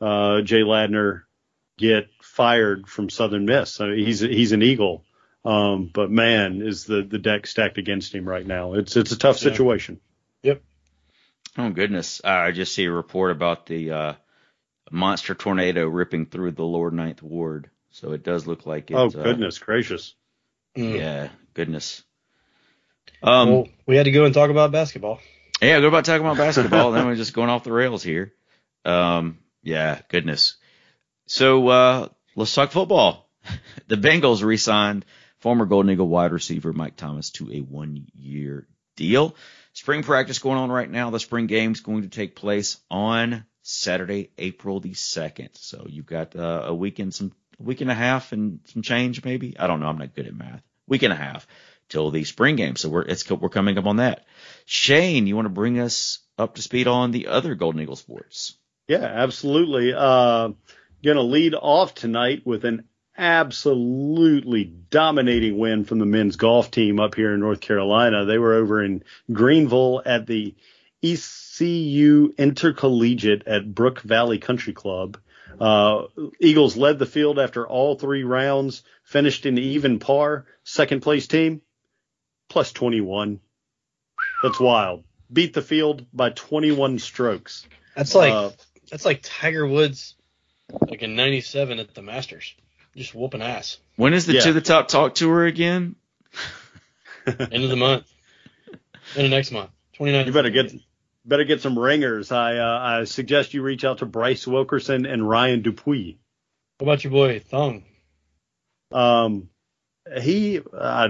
uh, Jay Ladner get fired from Southern Miss. I mean, he's he's an Eagle, um, but man, is the the deck stacked against him right now. It's it's a tough Yeah. Yep. Oh goodness! I just see a report about the uh, monster tornado ripping through the lower ninth ward. So it does look like it. oh uh, goodness gracious! Mm. yeah, goodness. Um, well, we had to go and talk about basketball. yeah, go about talking about basketball. then we're just going off the rails here. Um, yeah, goodness. So uh, let's talk football. The Bengals re-signed former Golden Eagle wide receiver Mike Thomas to a one-year deal. Spring practice going on right now. The spring game's going to take place on Saturday, April the second. So you've got uh, a week and some a week and a half and some change, maybe. I don't know. I'm not good at math. Week and a half till the spring game. So we're it's we're coming up on that. Shane, you want to bring us up to speed on the other Golden Eagle sports? Yeah, absolutely. Uh, going to lead off tonight with an absolutely dominating win from the men's golf team up here in North Carolina. They were over in Greenville at the ECU Intercollegiate at Brook Valley Country Club. Uh, Eagles led the field after all three rounds, finished in even par. Second place team, plus 21. That's wild. Beat the field by 21 strokes. That's like Uh, that's like Tiger Woods like in '97 at the Masters, just whooping ass. When is the Yeah. To the Top Talk tour again? End of the month, end of next month, 29. You better get better get some ringers. I uh, I suggest you reach out to Bryce Wilkerson and Ryan Dupuis. What about your boy Thong? Um, he uh,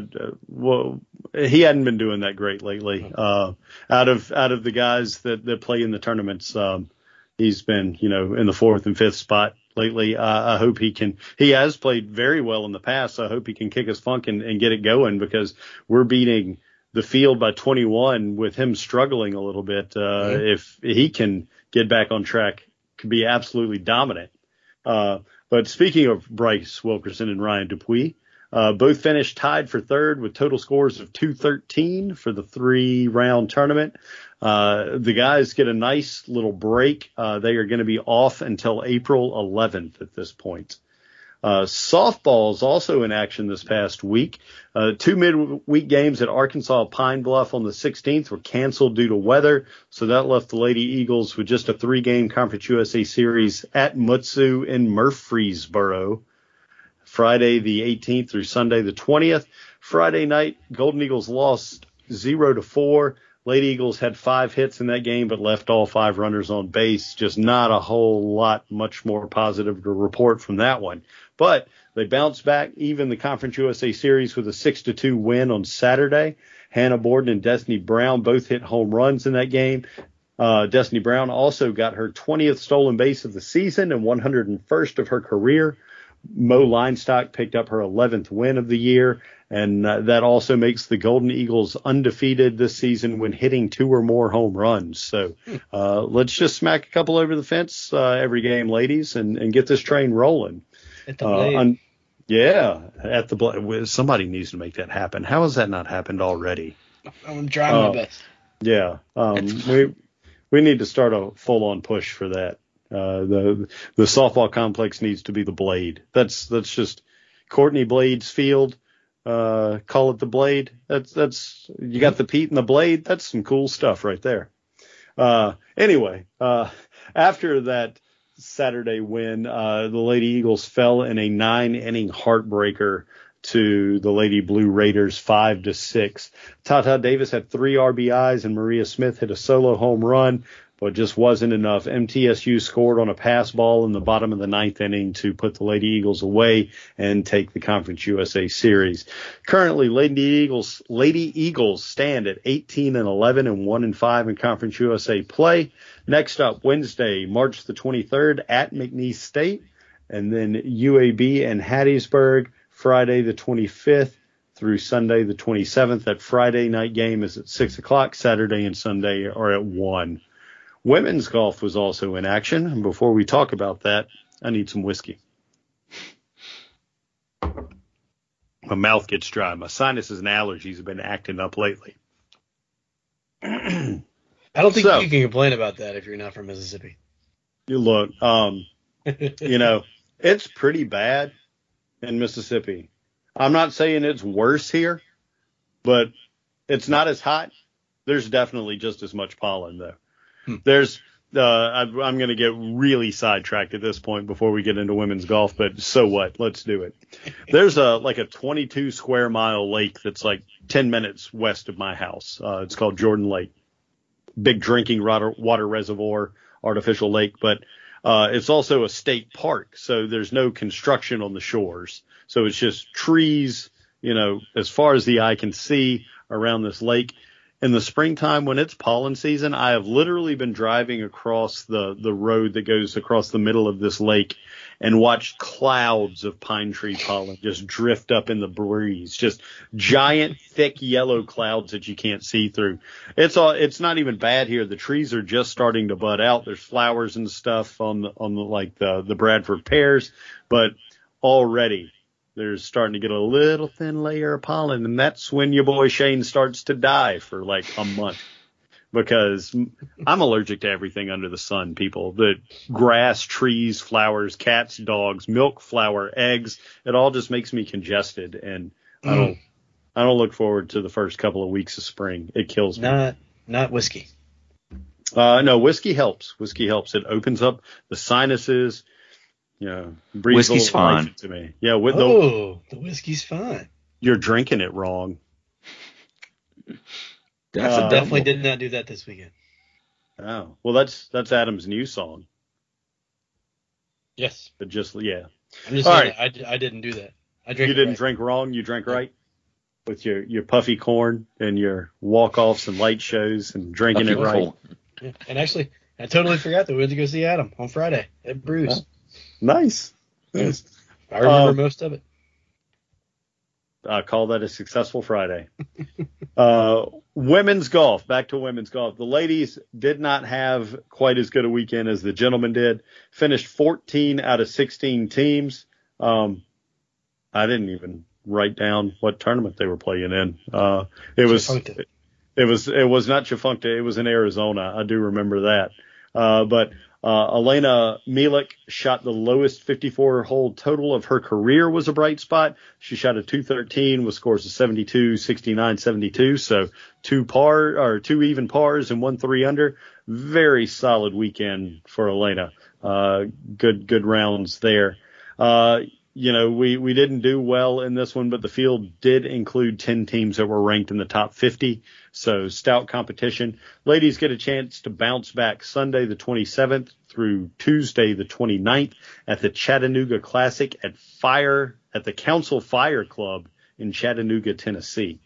well, he hadn't been doing that great lately. Uh, out of out of the guys that that play in the tournaments, um, he's been you know in the fourth and fifth spot lately. Uh, I hope he can. He has played very well in the past. So I hope he can kick his funk and, and get it going because we're beating the field by 21 with him struggling a little bit. Uh, If he can get back on track, could be absolutely dominant. Uh, but speaking of Bryce Wilkerson and Ryan Dupuis, uh, both finished tied for third with total scores of 213 for the three round tournament. Uh, the guys get a nice little break. Uh, they are going to be off until April 11th at this point. Uh, softball is also in action this past week. Uh, two midweek games at Arkansas Pine Bluff on the 16th were canceled due to weather, so that left the Lady Eagles with just a three-game Conference USA series at Mutsu in Murfreesboro. Friday the 18th through Sunday the 20th. Friday night, Golden Eagles lost zero to four. Lady Eagles had five hits in that game, but left all five runners on base. Just not a whole lot much more positive to report from that one. But they bounced back even the Conference USA series with a six to two win on Saturday. Hannah Borden and Destiny Brown both hit home runs in that game. Uh, Destiny Brown also got her 20th stolen base of the season and 101st of her career. Mo Leinstock picked up her 11th win of the year, and uh, that also makes the Golden Eagles undefeated this season when hitting two or more home runs. So uh, let's just smack a couple over the fence uh, every game, ladies, and, and get this train rolling. At the Uh, blade. yeah, at the bla- somebody needs to make that happen. How has that not happened already? I'm trying uh, my best. Yeah, um, we we need to start a full on push for that. Uh, the the softball complex needs to be the Blade. That's that's just Courtney Blades Field. Uh, call it the Blade. That's that's you got the Pete and the Blade. That's some cool stuff right there. Uh, anyway, uh, after that Saturday win, uh, the Lady Eagles fell in a nine inning heartbreaker to the Lady Blue Raiders five to six. Tata Davis had three RBIs and Maria Smith hit a solo home run, but just wasn't enough. MTSU scored on a pass ball in the bottom of the ninth inning to put the Lady Eagles away and take the Conference USA series. Currently, Lady Eagles Lady Eagles stand at 18 and 11 and 1 and 5 in Conference USA play. Next up, Wednesday, March the 23rd at McNeese State, and then UAB and Hattiesburg. Friday the 25th through Sunday the 27th. That Friday night game is at 6 o'clock. Saturday and Sunday are at 1. Women's golf was also in action. And before we talk about that, I need some whiskey. My mouth gets dry. My sinuses and allergies have been acting up lately. I don't think so- you can complain about that if you're not from Mississippi. You look, um, you know, it's pretty bad in Mississippi. I'm not saying it's worse here, but it's not as hot. There's definitely just as much pollen though. Hmm. There's, uh, I, I'm going to get really sidetracked at this point before we get into women's golf, but so what? Let's do it. There's a, like a 22 square mile lake that's like 10 minutes west of my house. Uh, it's called Jordan Lake. Big drinking water, water reservoir, artificial lake, but uh, it's also a state park, so there's no construction on the shores. So it's just trees, you know, as far as the eye can see around this lake. In the springtime, when it's pollen season, I have literally been driving across the, the road that goes across the middle of this lake and watched clouds of pine tree pollen just drift up in the breeze. Just giant, thick yellow clouds that you can't see through. It's all, it's not even bad here. The trees are just starting to bud out. There's flowers and stuff on the, on the, like the, the Bradford pears, but already there's starting to get a little thin layer of pollen. And that's when your boy Shane starts to die for like a month because I'm allergic to everything under the sun, people. The grass, trees, flowers, cats, dogs, milk, flour, eggs, it all just makes me congested and I don't I don't look forward to the first couple of weeks of spring. It kills me. Not not whiskey. Uh, no, whiskey helps. Whiskey helps. It opens up the sinuses. Yeah, Breeze Whiskey's fine. to me. Yeah, with the, Oh, the whiskey's fine. you're drinking it wrong. That's Uh, a Definitely double. did not do that this weekend. Oh, well, that's that's Adam's new song. Yes. But just yeah, I'm just All saying that I, d- I didn't do that. I drank you didn't right. drink wrong. You drank right with your your puffy corn and your walk offs and light shows and drinking it right. Yeah. And actually, I totally forgot that we went to go see Adam on Friday at Bruce. Nice. Nice. I remember Um, most of it. I call that a successful Friday. uh, women's golf. Back to women's golf. The ladies did not have quite as good a weekend as the gentlemen did. Finished 14 out of 16 teams. Um, I didn't even write down what tournament they were playing in. Uh, it was it was it was not Tchefuncta. It was in Arizona. I do remember that. Uh, but uh, Elena Milik shot the lowest 54 hole total of her career was a bright spot. She shot a 213 with scores of 72, 69, 72. So two par or two even pars and one three under. Very solid weekend for Elena. Uh, good good rounds there. Uh, you know, we, we didn't do well in this one, but the field did include 10 teams that were ranked in the top 50. So stout competition. Ladies get a chance to bounce back Sunday the 27th through Tuesday the 29th at the Chattanooga Classic at Fire, at the Council Fire Club in Chattanooga, Tennessee.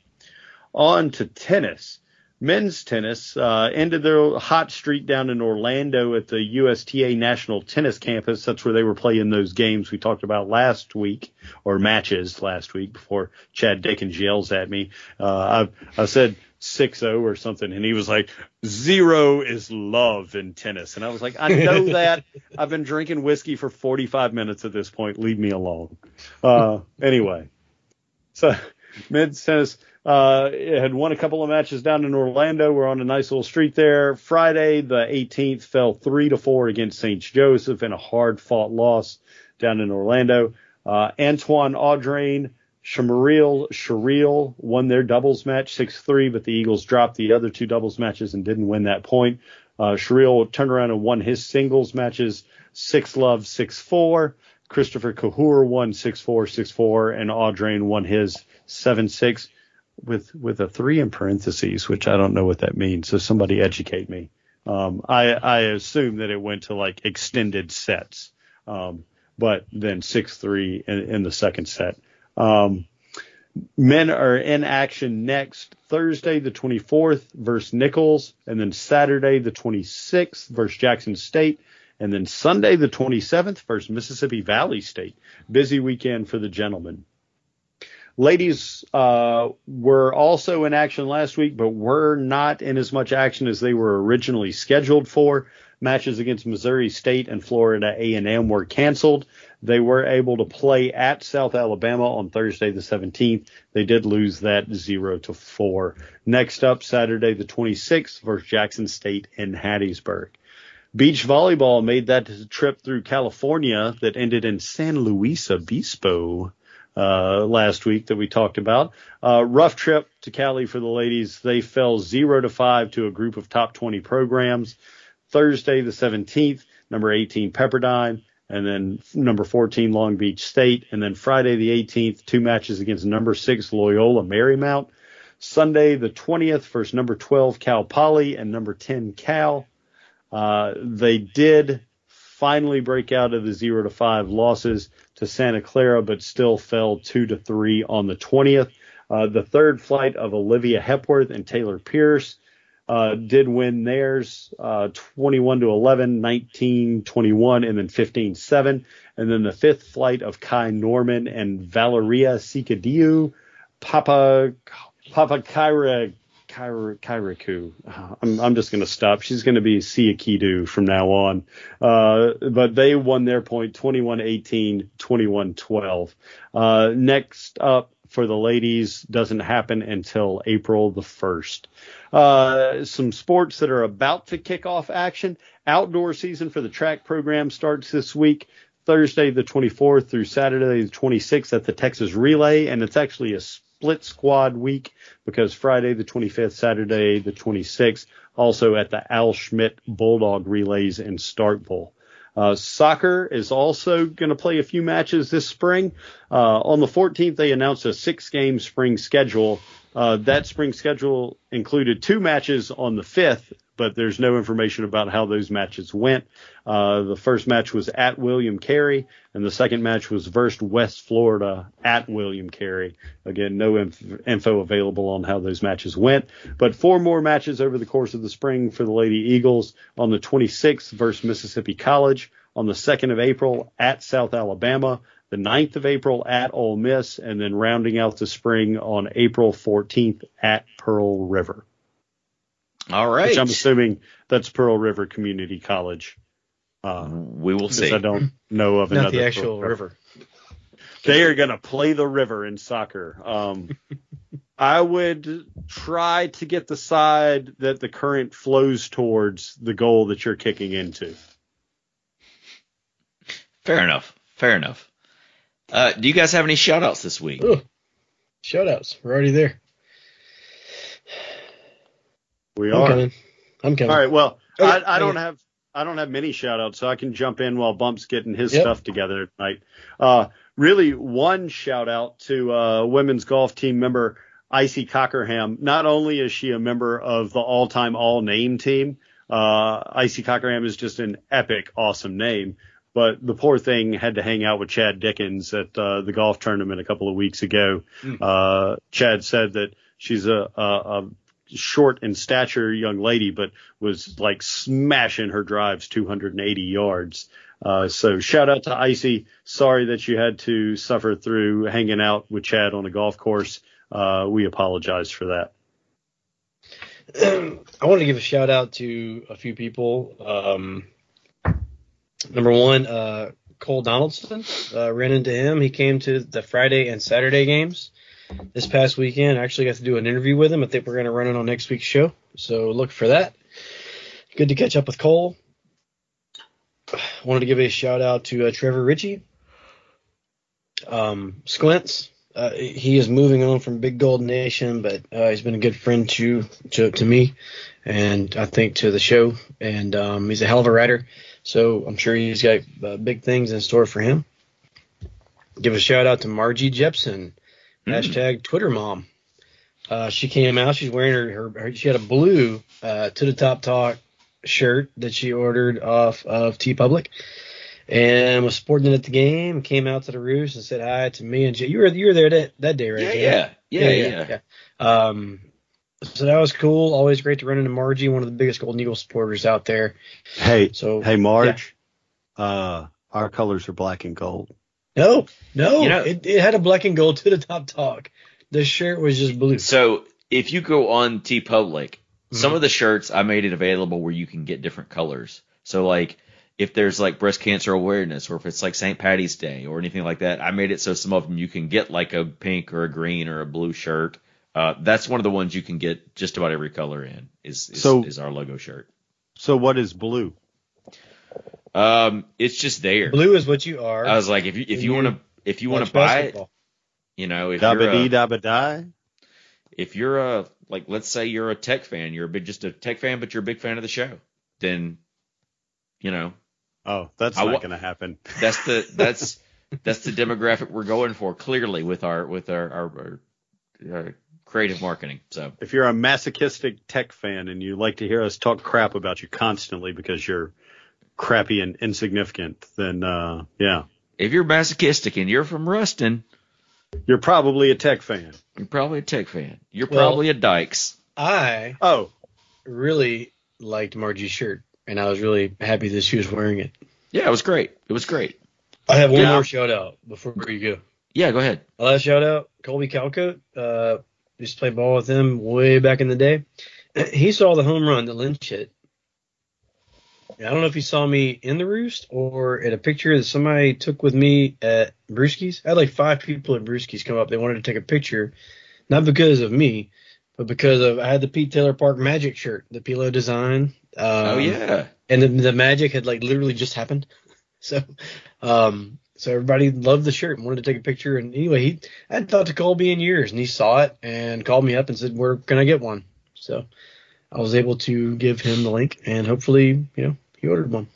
On to tennis. Men's tennis uh, ended their hot streak down in Orlando at the USTA National Tennis Campus. That's where they were playing those games we talked about last week, or matches last week before Chad Dickens yells at me. Uh, I, I said 6-0 or something, and he was like, zero is love in tennis. And I was like, I know that. I've been drinking whiskey for 45 minutes at this point. Leave me alone. Uh, anyway, so men's tennis uh, had won a couple of matches down in Orlando. We're on a nice little street there. Friday, the 18th, fell three to four against St. Joseph in a hard fought loss down in Orlando. Uh, Antoine Audrain, Shamaril Sharil won their doubles match 6-3, but the Eagles dropped the other two doubles matches and didn't win that point. Uh, Sharil turned around and won his singles matches 6 love 6-4. Christopher Cahur won 6-4, 6-4, and Audrain won his 7-6 with with a three in parentheses, which I don't know what that means. So somebody educate me. Um, I I assume that it went to like extended sets, um, but then six three in, in the second set. Um, men are in action next Thursday the 24th versus Nicholls, and then Saturday the 26th versus Jackson State, and then Sunday the 27th versus Mississippi Valley State. Busy weekend for the gentlemen. Ladies uh, were also in action last week, but were not in as much action as they were originally scheduled for. Matches against Missouri State and Florida A&M were canceled. They were able to play at South Alabama on Thursday the 17th. They did lose that zero to four. Next up, Saturday the 26th versus Jackson State in Hattiesburg. Beach volleyball made that trip through California that ended in San Luis Obispo uh, last week that we talked about. Uh, rough trip to Cali for the ladies. They fell zero to five to a group of top 20 programs. Thursday the 17th, number 18 Pepperdine, and then number 14 Long Beach State, and then Friday the 18th, two matches against number six Loyola Marymount. Sunday the 20th, versus number 12 Cal Poly and number 10 Cal. Uh, they did finally break out of the zero to five losses to Santa Clara, but still fell two to three on the 20th. Uh, the third flight of Olivia Hepworth and Taylor Pierce uh, did win theirs uh, 21 to 11, 19 21, and then 15 7. And then the fifth flight of Kai Norman and Valeria Sikadiu, Papa Papa Kyra Kyra Kyriku. I'm I'm just gonna stop. She's gonna be Siakidu from now on. Uh, but they won their point 21-18, 21-12. Uh, next up for the ladies doesn't happen until April the 1st. Uh, some sports that are about to kick off action. Outdoor season for the track program starts this week. Thursday the 24th through Saturday the 26th at the Texas Relay, and it's actually a split squad week because Friday the 25th, Saturday the 26th, also at the Al Schmidt Bulldog Relays in Starkville. Uh, soccer is also going to play a few matches this spring. Uh, on the 14th, they announced a six game spring schedule. Uh, that spring schedule included two matches on the 5th, but there's no information about how those matches went. Uh, the first match was at William Carey, and the second match was versus West Florida at William Carey. Again, no inf- info available on how those matches went, but four more matches over the course of the spring for the Lady Eagles on the 26th versus Mississippi College, on the 2nd of April at South Alabama, the 9th of April at Ole Miss, and then rounding out the spring on April 14th at Pearl River. All right. Which I'm assuming that's Pearl River Community College. Uh, we will because see. I don't know of Not another the actual Pearl river. They are going to play the river in soccer. Um, I would try to get the side that the current flows towards the goal that you're kicking into. Fair enough. Fair enough. Uh, do you guys have any shout outs this week? Ooh, shoutouts. We're already there. We I'm are. coming. I'm coming. All right. Well, Oh, I, I don't have I don't have many shout outs, so I can jump in while Bump's getting his Yep. stuff together tonight. Uh, really, one shout out to uh, women's golf team member Icy Cockerham. Not only is she a member of the all time all name team, uh, Icy Cockerham is just an epic, awesome name. But the poor thing had to hang out with Chad Dickens at uh, the golf tournament a couple of weeks ago. Uh, Chad said that she's a, a, a short in stature young lady, but was like smashing her drives 280 yards. Uh, so shout out to Icy. Sorry that you had to suffer through hanging out with Chad on a golf course. Uh, we apologize for that. I want to give a shout out to a few people. Um, number one, uh, Cole Donaldson. Uh, ran into him. He came to the Friday and Saturday games this past weekend. I actually got to do an interview with him. I think we're going to run it on next week's show. So look for that. Good to catch up with Cole. Wanted to give a shout out to uh, Trevor Ritchie. Um, Squints. Uh, he is moving on from Big Gold Nation, but uh, he's been a good friend to, to to me, and I think to the show. And um, he's a hell of a writer, so I'm sure he's got uh, big things in store for him. Give a shout out to Margie Jepson, hashtag Twitter mom. Uh, she came out. She's wearing her, her, her she had a blue uh, to the top talk shirt that she ordered off of TeePublic and was sporting it at the game. Came out to the roost and said hi to me and Jay. You were you were there that, that day, right? Yeah, Jay? yeah, yeah, yeah. yeah. Um, so that was cool. Always great to run into Margie, one of the biggest Golden Eagle supporters out there. Hey, So hey, Marge. Uh, our colors are black and gold. No, no, You know- it, it had a black and gold to the top talk. The shirt was just blue. So if you go on TeePublic, some Mhm. of the shirts I made it available where you can get different colors. So like if there's like breast cancer awareness or if it's like St. Patty's Day or anything like that, I made it so some of them you can get like a pink or a green or a blue shirt. Uh, that's one of the ones you can get just about every color in is is, So- is our logo shirt. So what is blue? Um, it's just there. Blue is what you are. I was like, if you if you you want to if you want to buy it, you know, if you're Dabba dee a, dabba die. if you're a like let's say you're a tech fan, you're a big just a tech fan, but you're a big fan of the show, then you know Oh, that's I not going to happen. that's the that's that's the demographic we're going for clearly with our with our our, our uh, creative marketing. So If you're a masochistic tech fan and you like to hear us talk crap about you constantly because you're crappy and insignificant, then uh, yeah, if you're masochistic and you're from Ruston, you're probably a tech fan. you're probably a tech fan. You're Well- probably a Dykes. I Oh, really liked Margie's shirt, and I was really happy that she was wearing it. Yeah, it was great. It was great. I have one Yeah. more shout out before you go. Yeah, go ahead. My last shout out, Colby Calco. Uh, used to play ball with him way back in the day. He saw the home run that Lynch hit. I don't know if you saw me in the roost or at a picture that somebody took with me at Brewski's. I had like five people at Brewski's come up. They wanted to take a picture, not because of me, but because of I had the Pete Taylor Park Magic shirt, the Pilo design. Um, oh yeah. and the, the magic had like literally just happened. So, um, so everybody loved the shirt and wanted to take a picture. And anyway, he I hadn't talked to Colby in years, and he saw it and called me up and said, "Where can I get one?" So, I was able to give him the link, and hopefully, you know, he ordered one.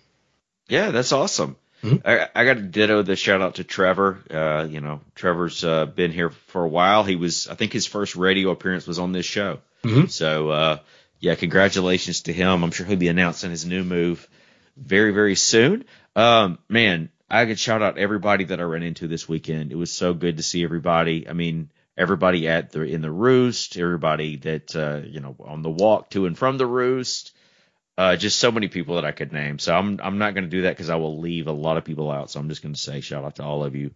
Yeah, that's awesome. Mhm. I, I got to ditto the shout out to Trevor. Uh, you know, Trevor's uh, been here for a while. He was, I think, his first radio appearance was on this show. Mhm. So, uh, yeah, congratulations to him. I'm sure he'll be announcing his new move very, very soon. Um, man, I could shout out everybody that I ran into this weekend. It was so good to see everybody. I mean, everybody at the in the roost, everybody that uh, you know on the walk to and from the roost. Uh, just so many people that I could name. So I'm I'm not going to do that because I will leave a lot of people out. So I'm just going to say shout out to all of you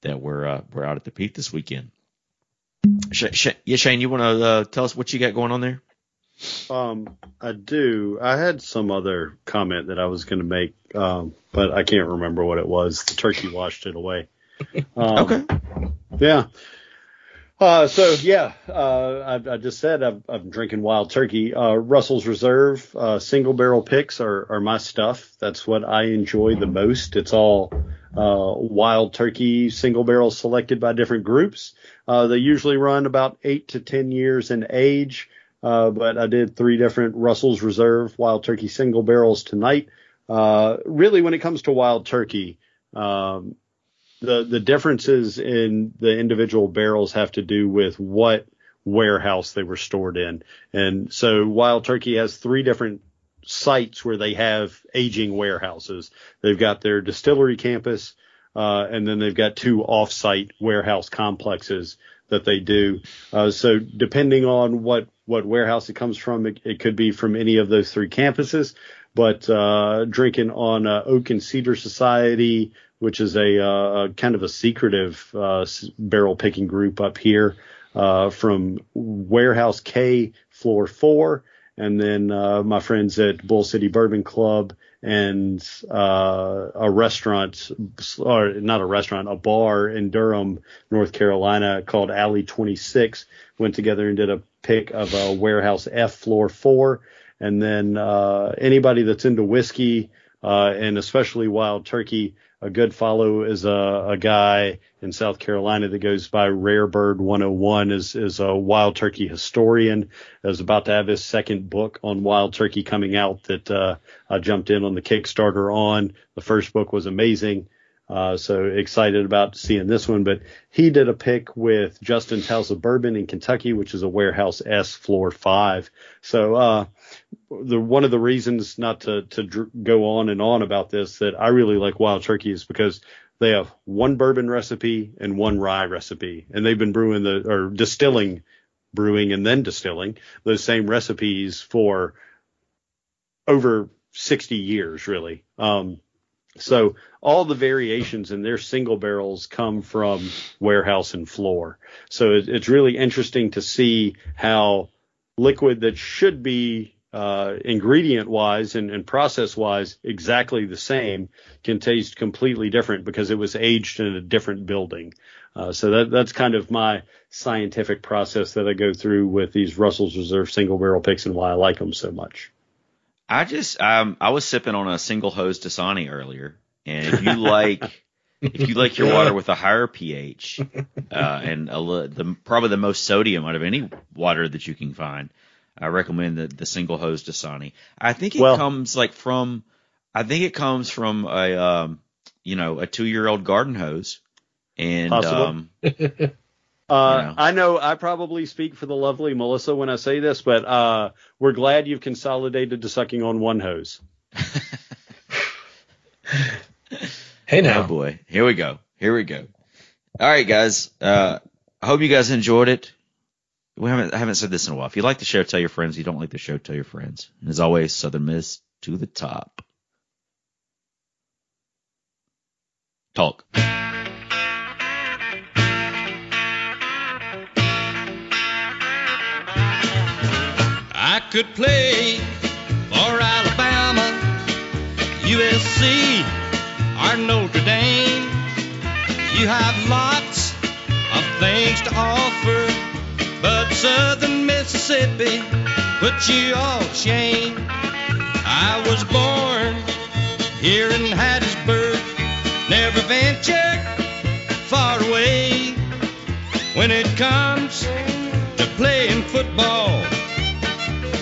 that were uh, were out at the Pete this weekend. Sh- Sh- yeah, Shane, you want to uh, tell us what you got going on there? Um, I do. I had some other comment that I was going to make, um, but I can't remember what it was. The turkey washed it away. Um, Okay. Yeah. Uh, so yeah, uh, I, I just said I'm, I'm drinking wild turkey. Uh, Russell's Reserve uh, single barrel picks are, are my stuff. That's what I enjoy the most. It's all uh, wild turkey single barrels selected by different groups. Uh, they usually run about eight to ten years in age. Uh, but I did three different Russell's Reserve wild turkey single barrels tonight. Uh, really, when it comes to wild turkey, um, the the differences in the individual barrels have to do with what warehouse they were stored in. And so Wild Turkey has three different sites where they have aging warehouses. They've got their distillery campus, uh, and then they've got two off-site warehouse complexes that they do. Uh, so depending on what what warehouse it comes from, it, it could be from any of those three campuses. But uh, drinking on uh, Oak and Cedar Society, which is a, uh, kind of a secretive uh, barrel picking group up here uh, from Warehouse K, floor four, and then uh, my friends at Bull City Bourbon Club and uh, a restaurant, or not a restaurant, a bar in Durham, North Carolina called Alley 26 went together and did a pick of a Warehouse F, floor four. And then uh, anybody that's into whiskey and especially wild turkey, a good follow is a, a guy in South Carolina that goes by Rare Bird 101 is is a wild turkey historian. Is about to have his second book on wild turkey coming out that uh, I jumped in on the Kickstarter on. The first book was amazing. Uh, so excited about seeing this one, but he did a pick with Justin's House of Bourbon in Kentucky, which is a warehouse S floor five. So, uh, the, one of the reasons not to, to dr- go on and on about this that I really like wild turkey is because they have one bourbon recipe and one rye recipe, and they've been brewing the, or distilling, brewing and then distilling those same recipes for over 60 years, really. Um, so all the variations in their single barrels come from warehouse and floor. So it, it's really interesting to see how liquid that should be uh, ingredient wise and, and process wise exactly the same can taste completely different because it was aged in a different building. Uh, so that that's kind of my scientific process that I go through with these Russell's Reserve single barrel picks and why I like them so much. I just um I was sipping on a single hose Dasani earlier, and if you like if you like your water with a higher pH uh, and a the probably the most sodium out of any water that you can find, I recommend the the single hose Dasani. I think it Well- comes like from I think it comes from a um you know a two year old garden hose, and Possible. um Uh, Yeah. I know I probably speak for the lovely Melissa when I say this, but uh, we're glad you've consolidated to sucking on one hose. Hey Oh now. boy, here we go. Here we go. All right, guys. Uh, I hope you guys enjoyed it. We haven't I haven't said this in a while. If you like the show, tell your friends. If you don't like the show, tell your friends. And as always, Southern Miss to the top. Talk. Could play for Alabama, USC, or Notre Dame. You have lots of things to offer, but Southern Mississippi puts you all shame. I was born here in Hattiesburg, never ventured far away. When it comes to playing football,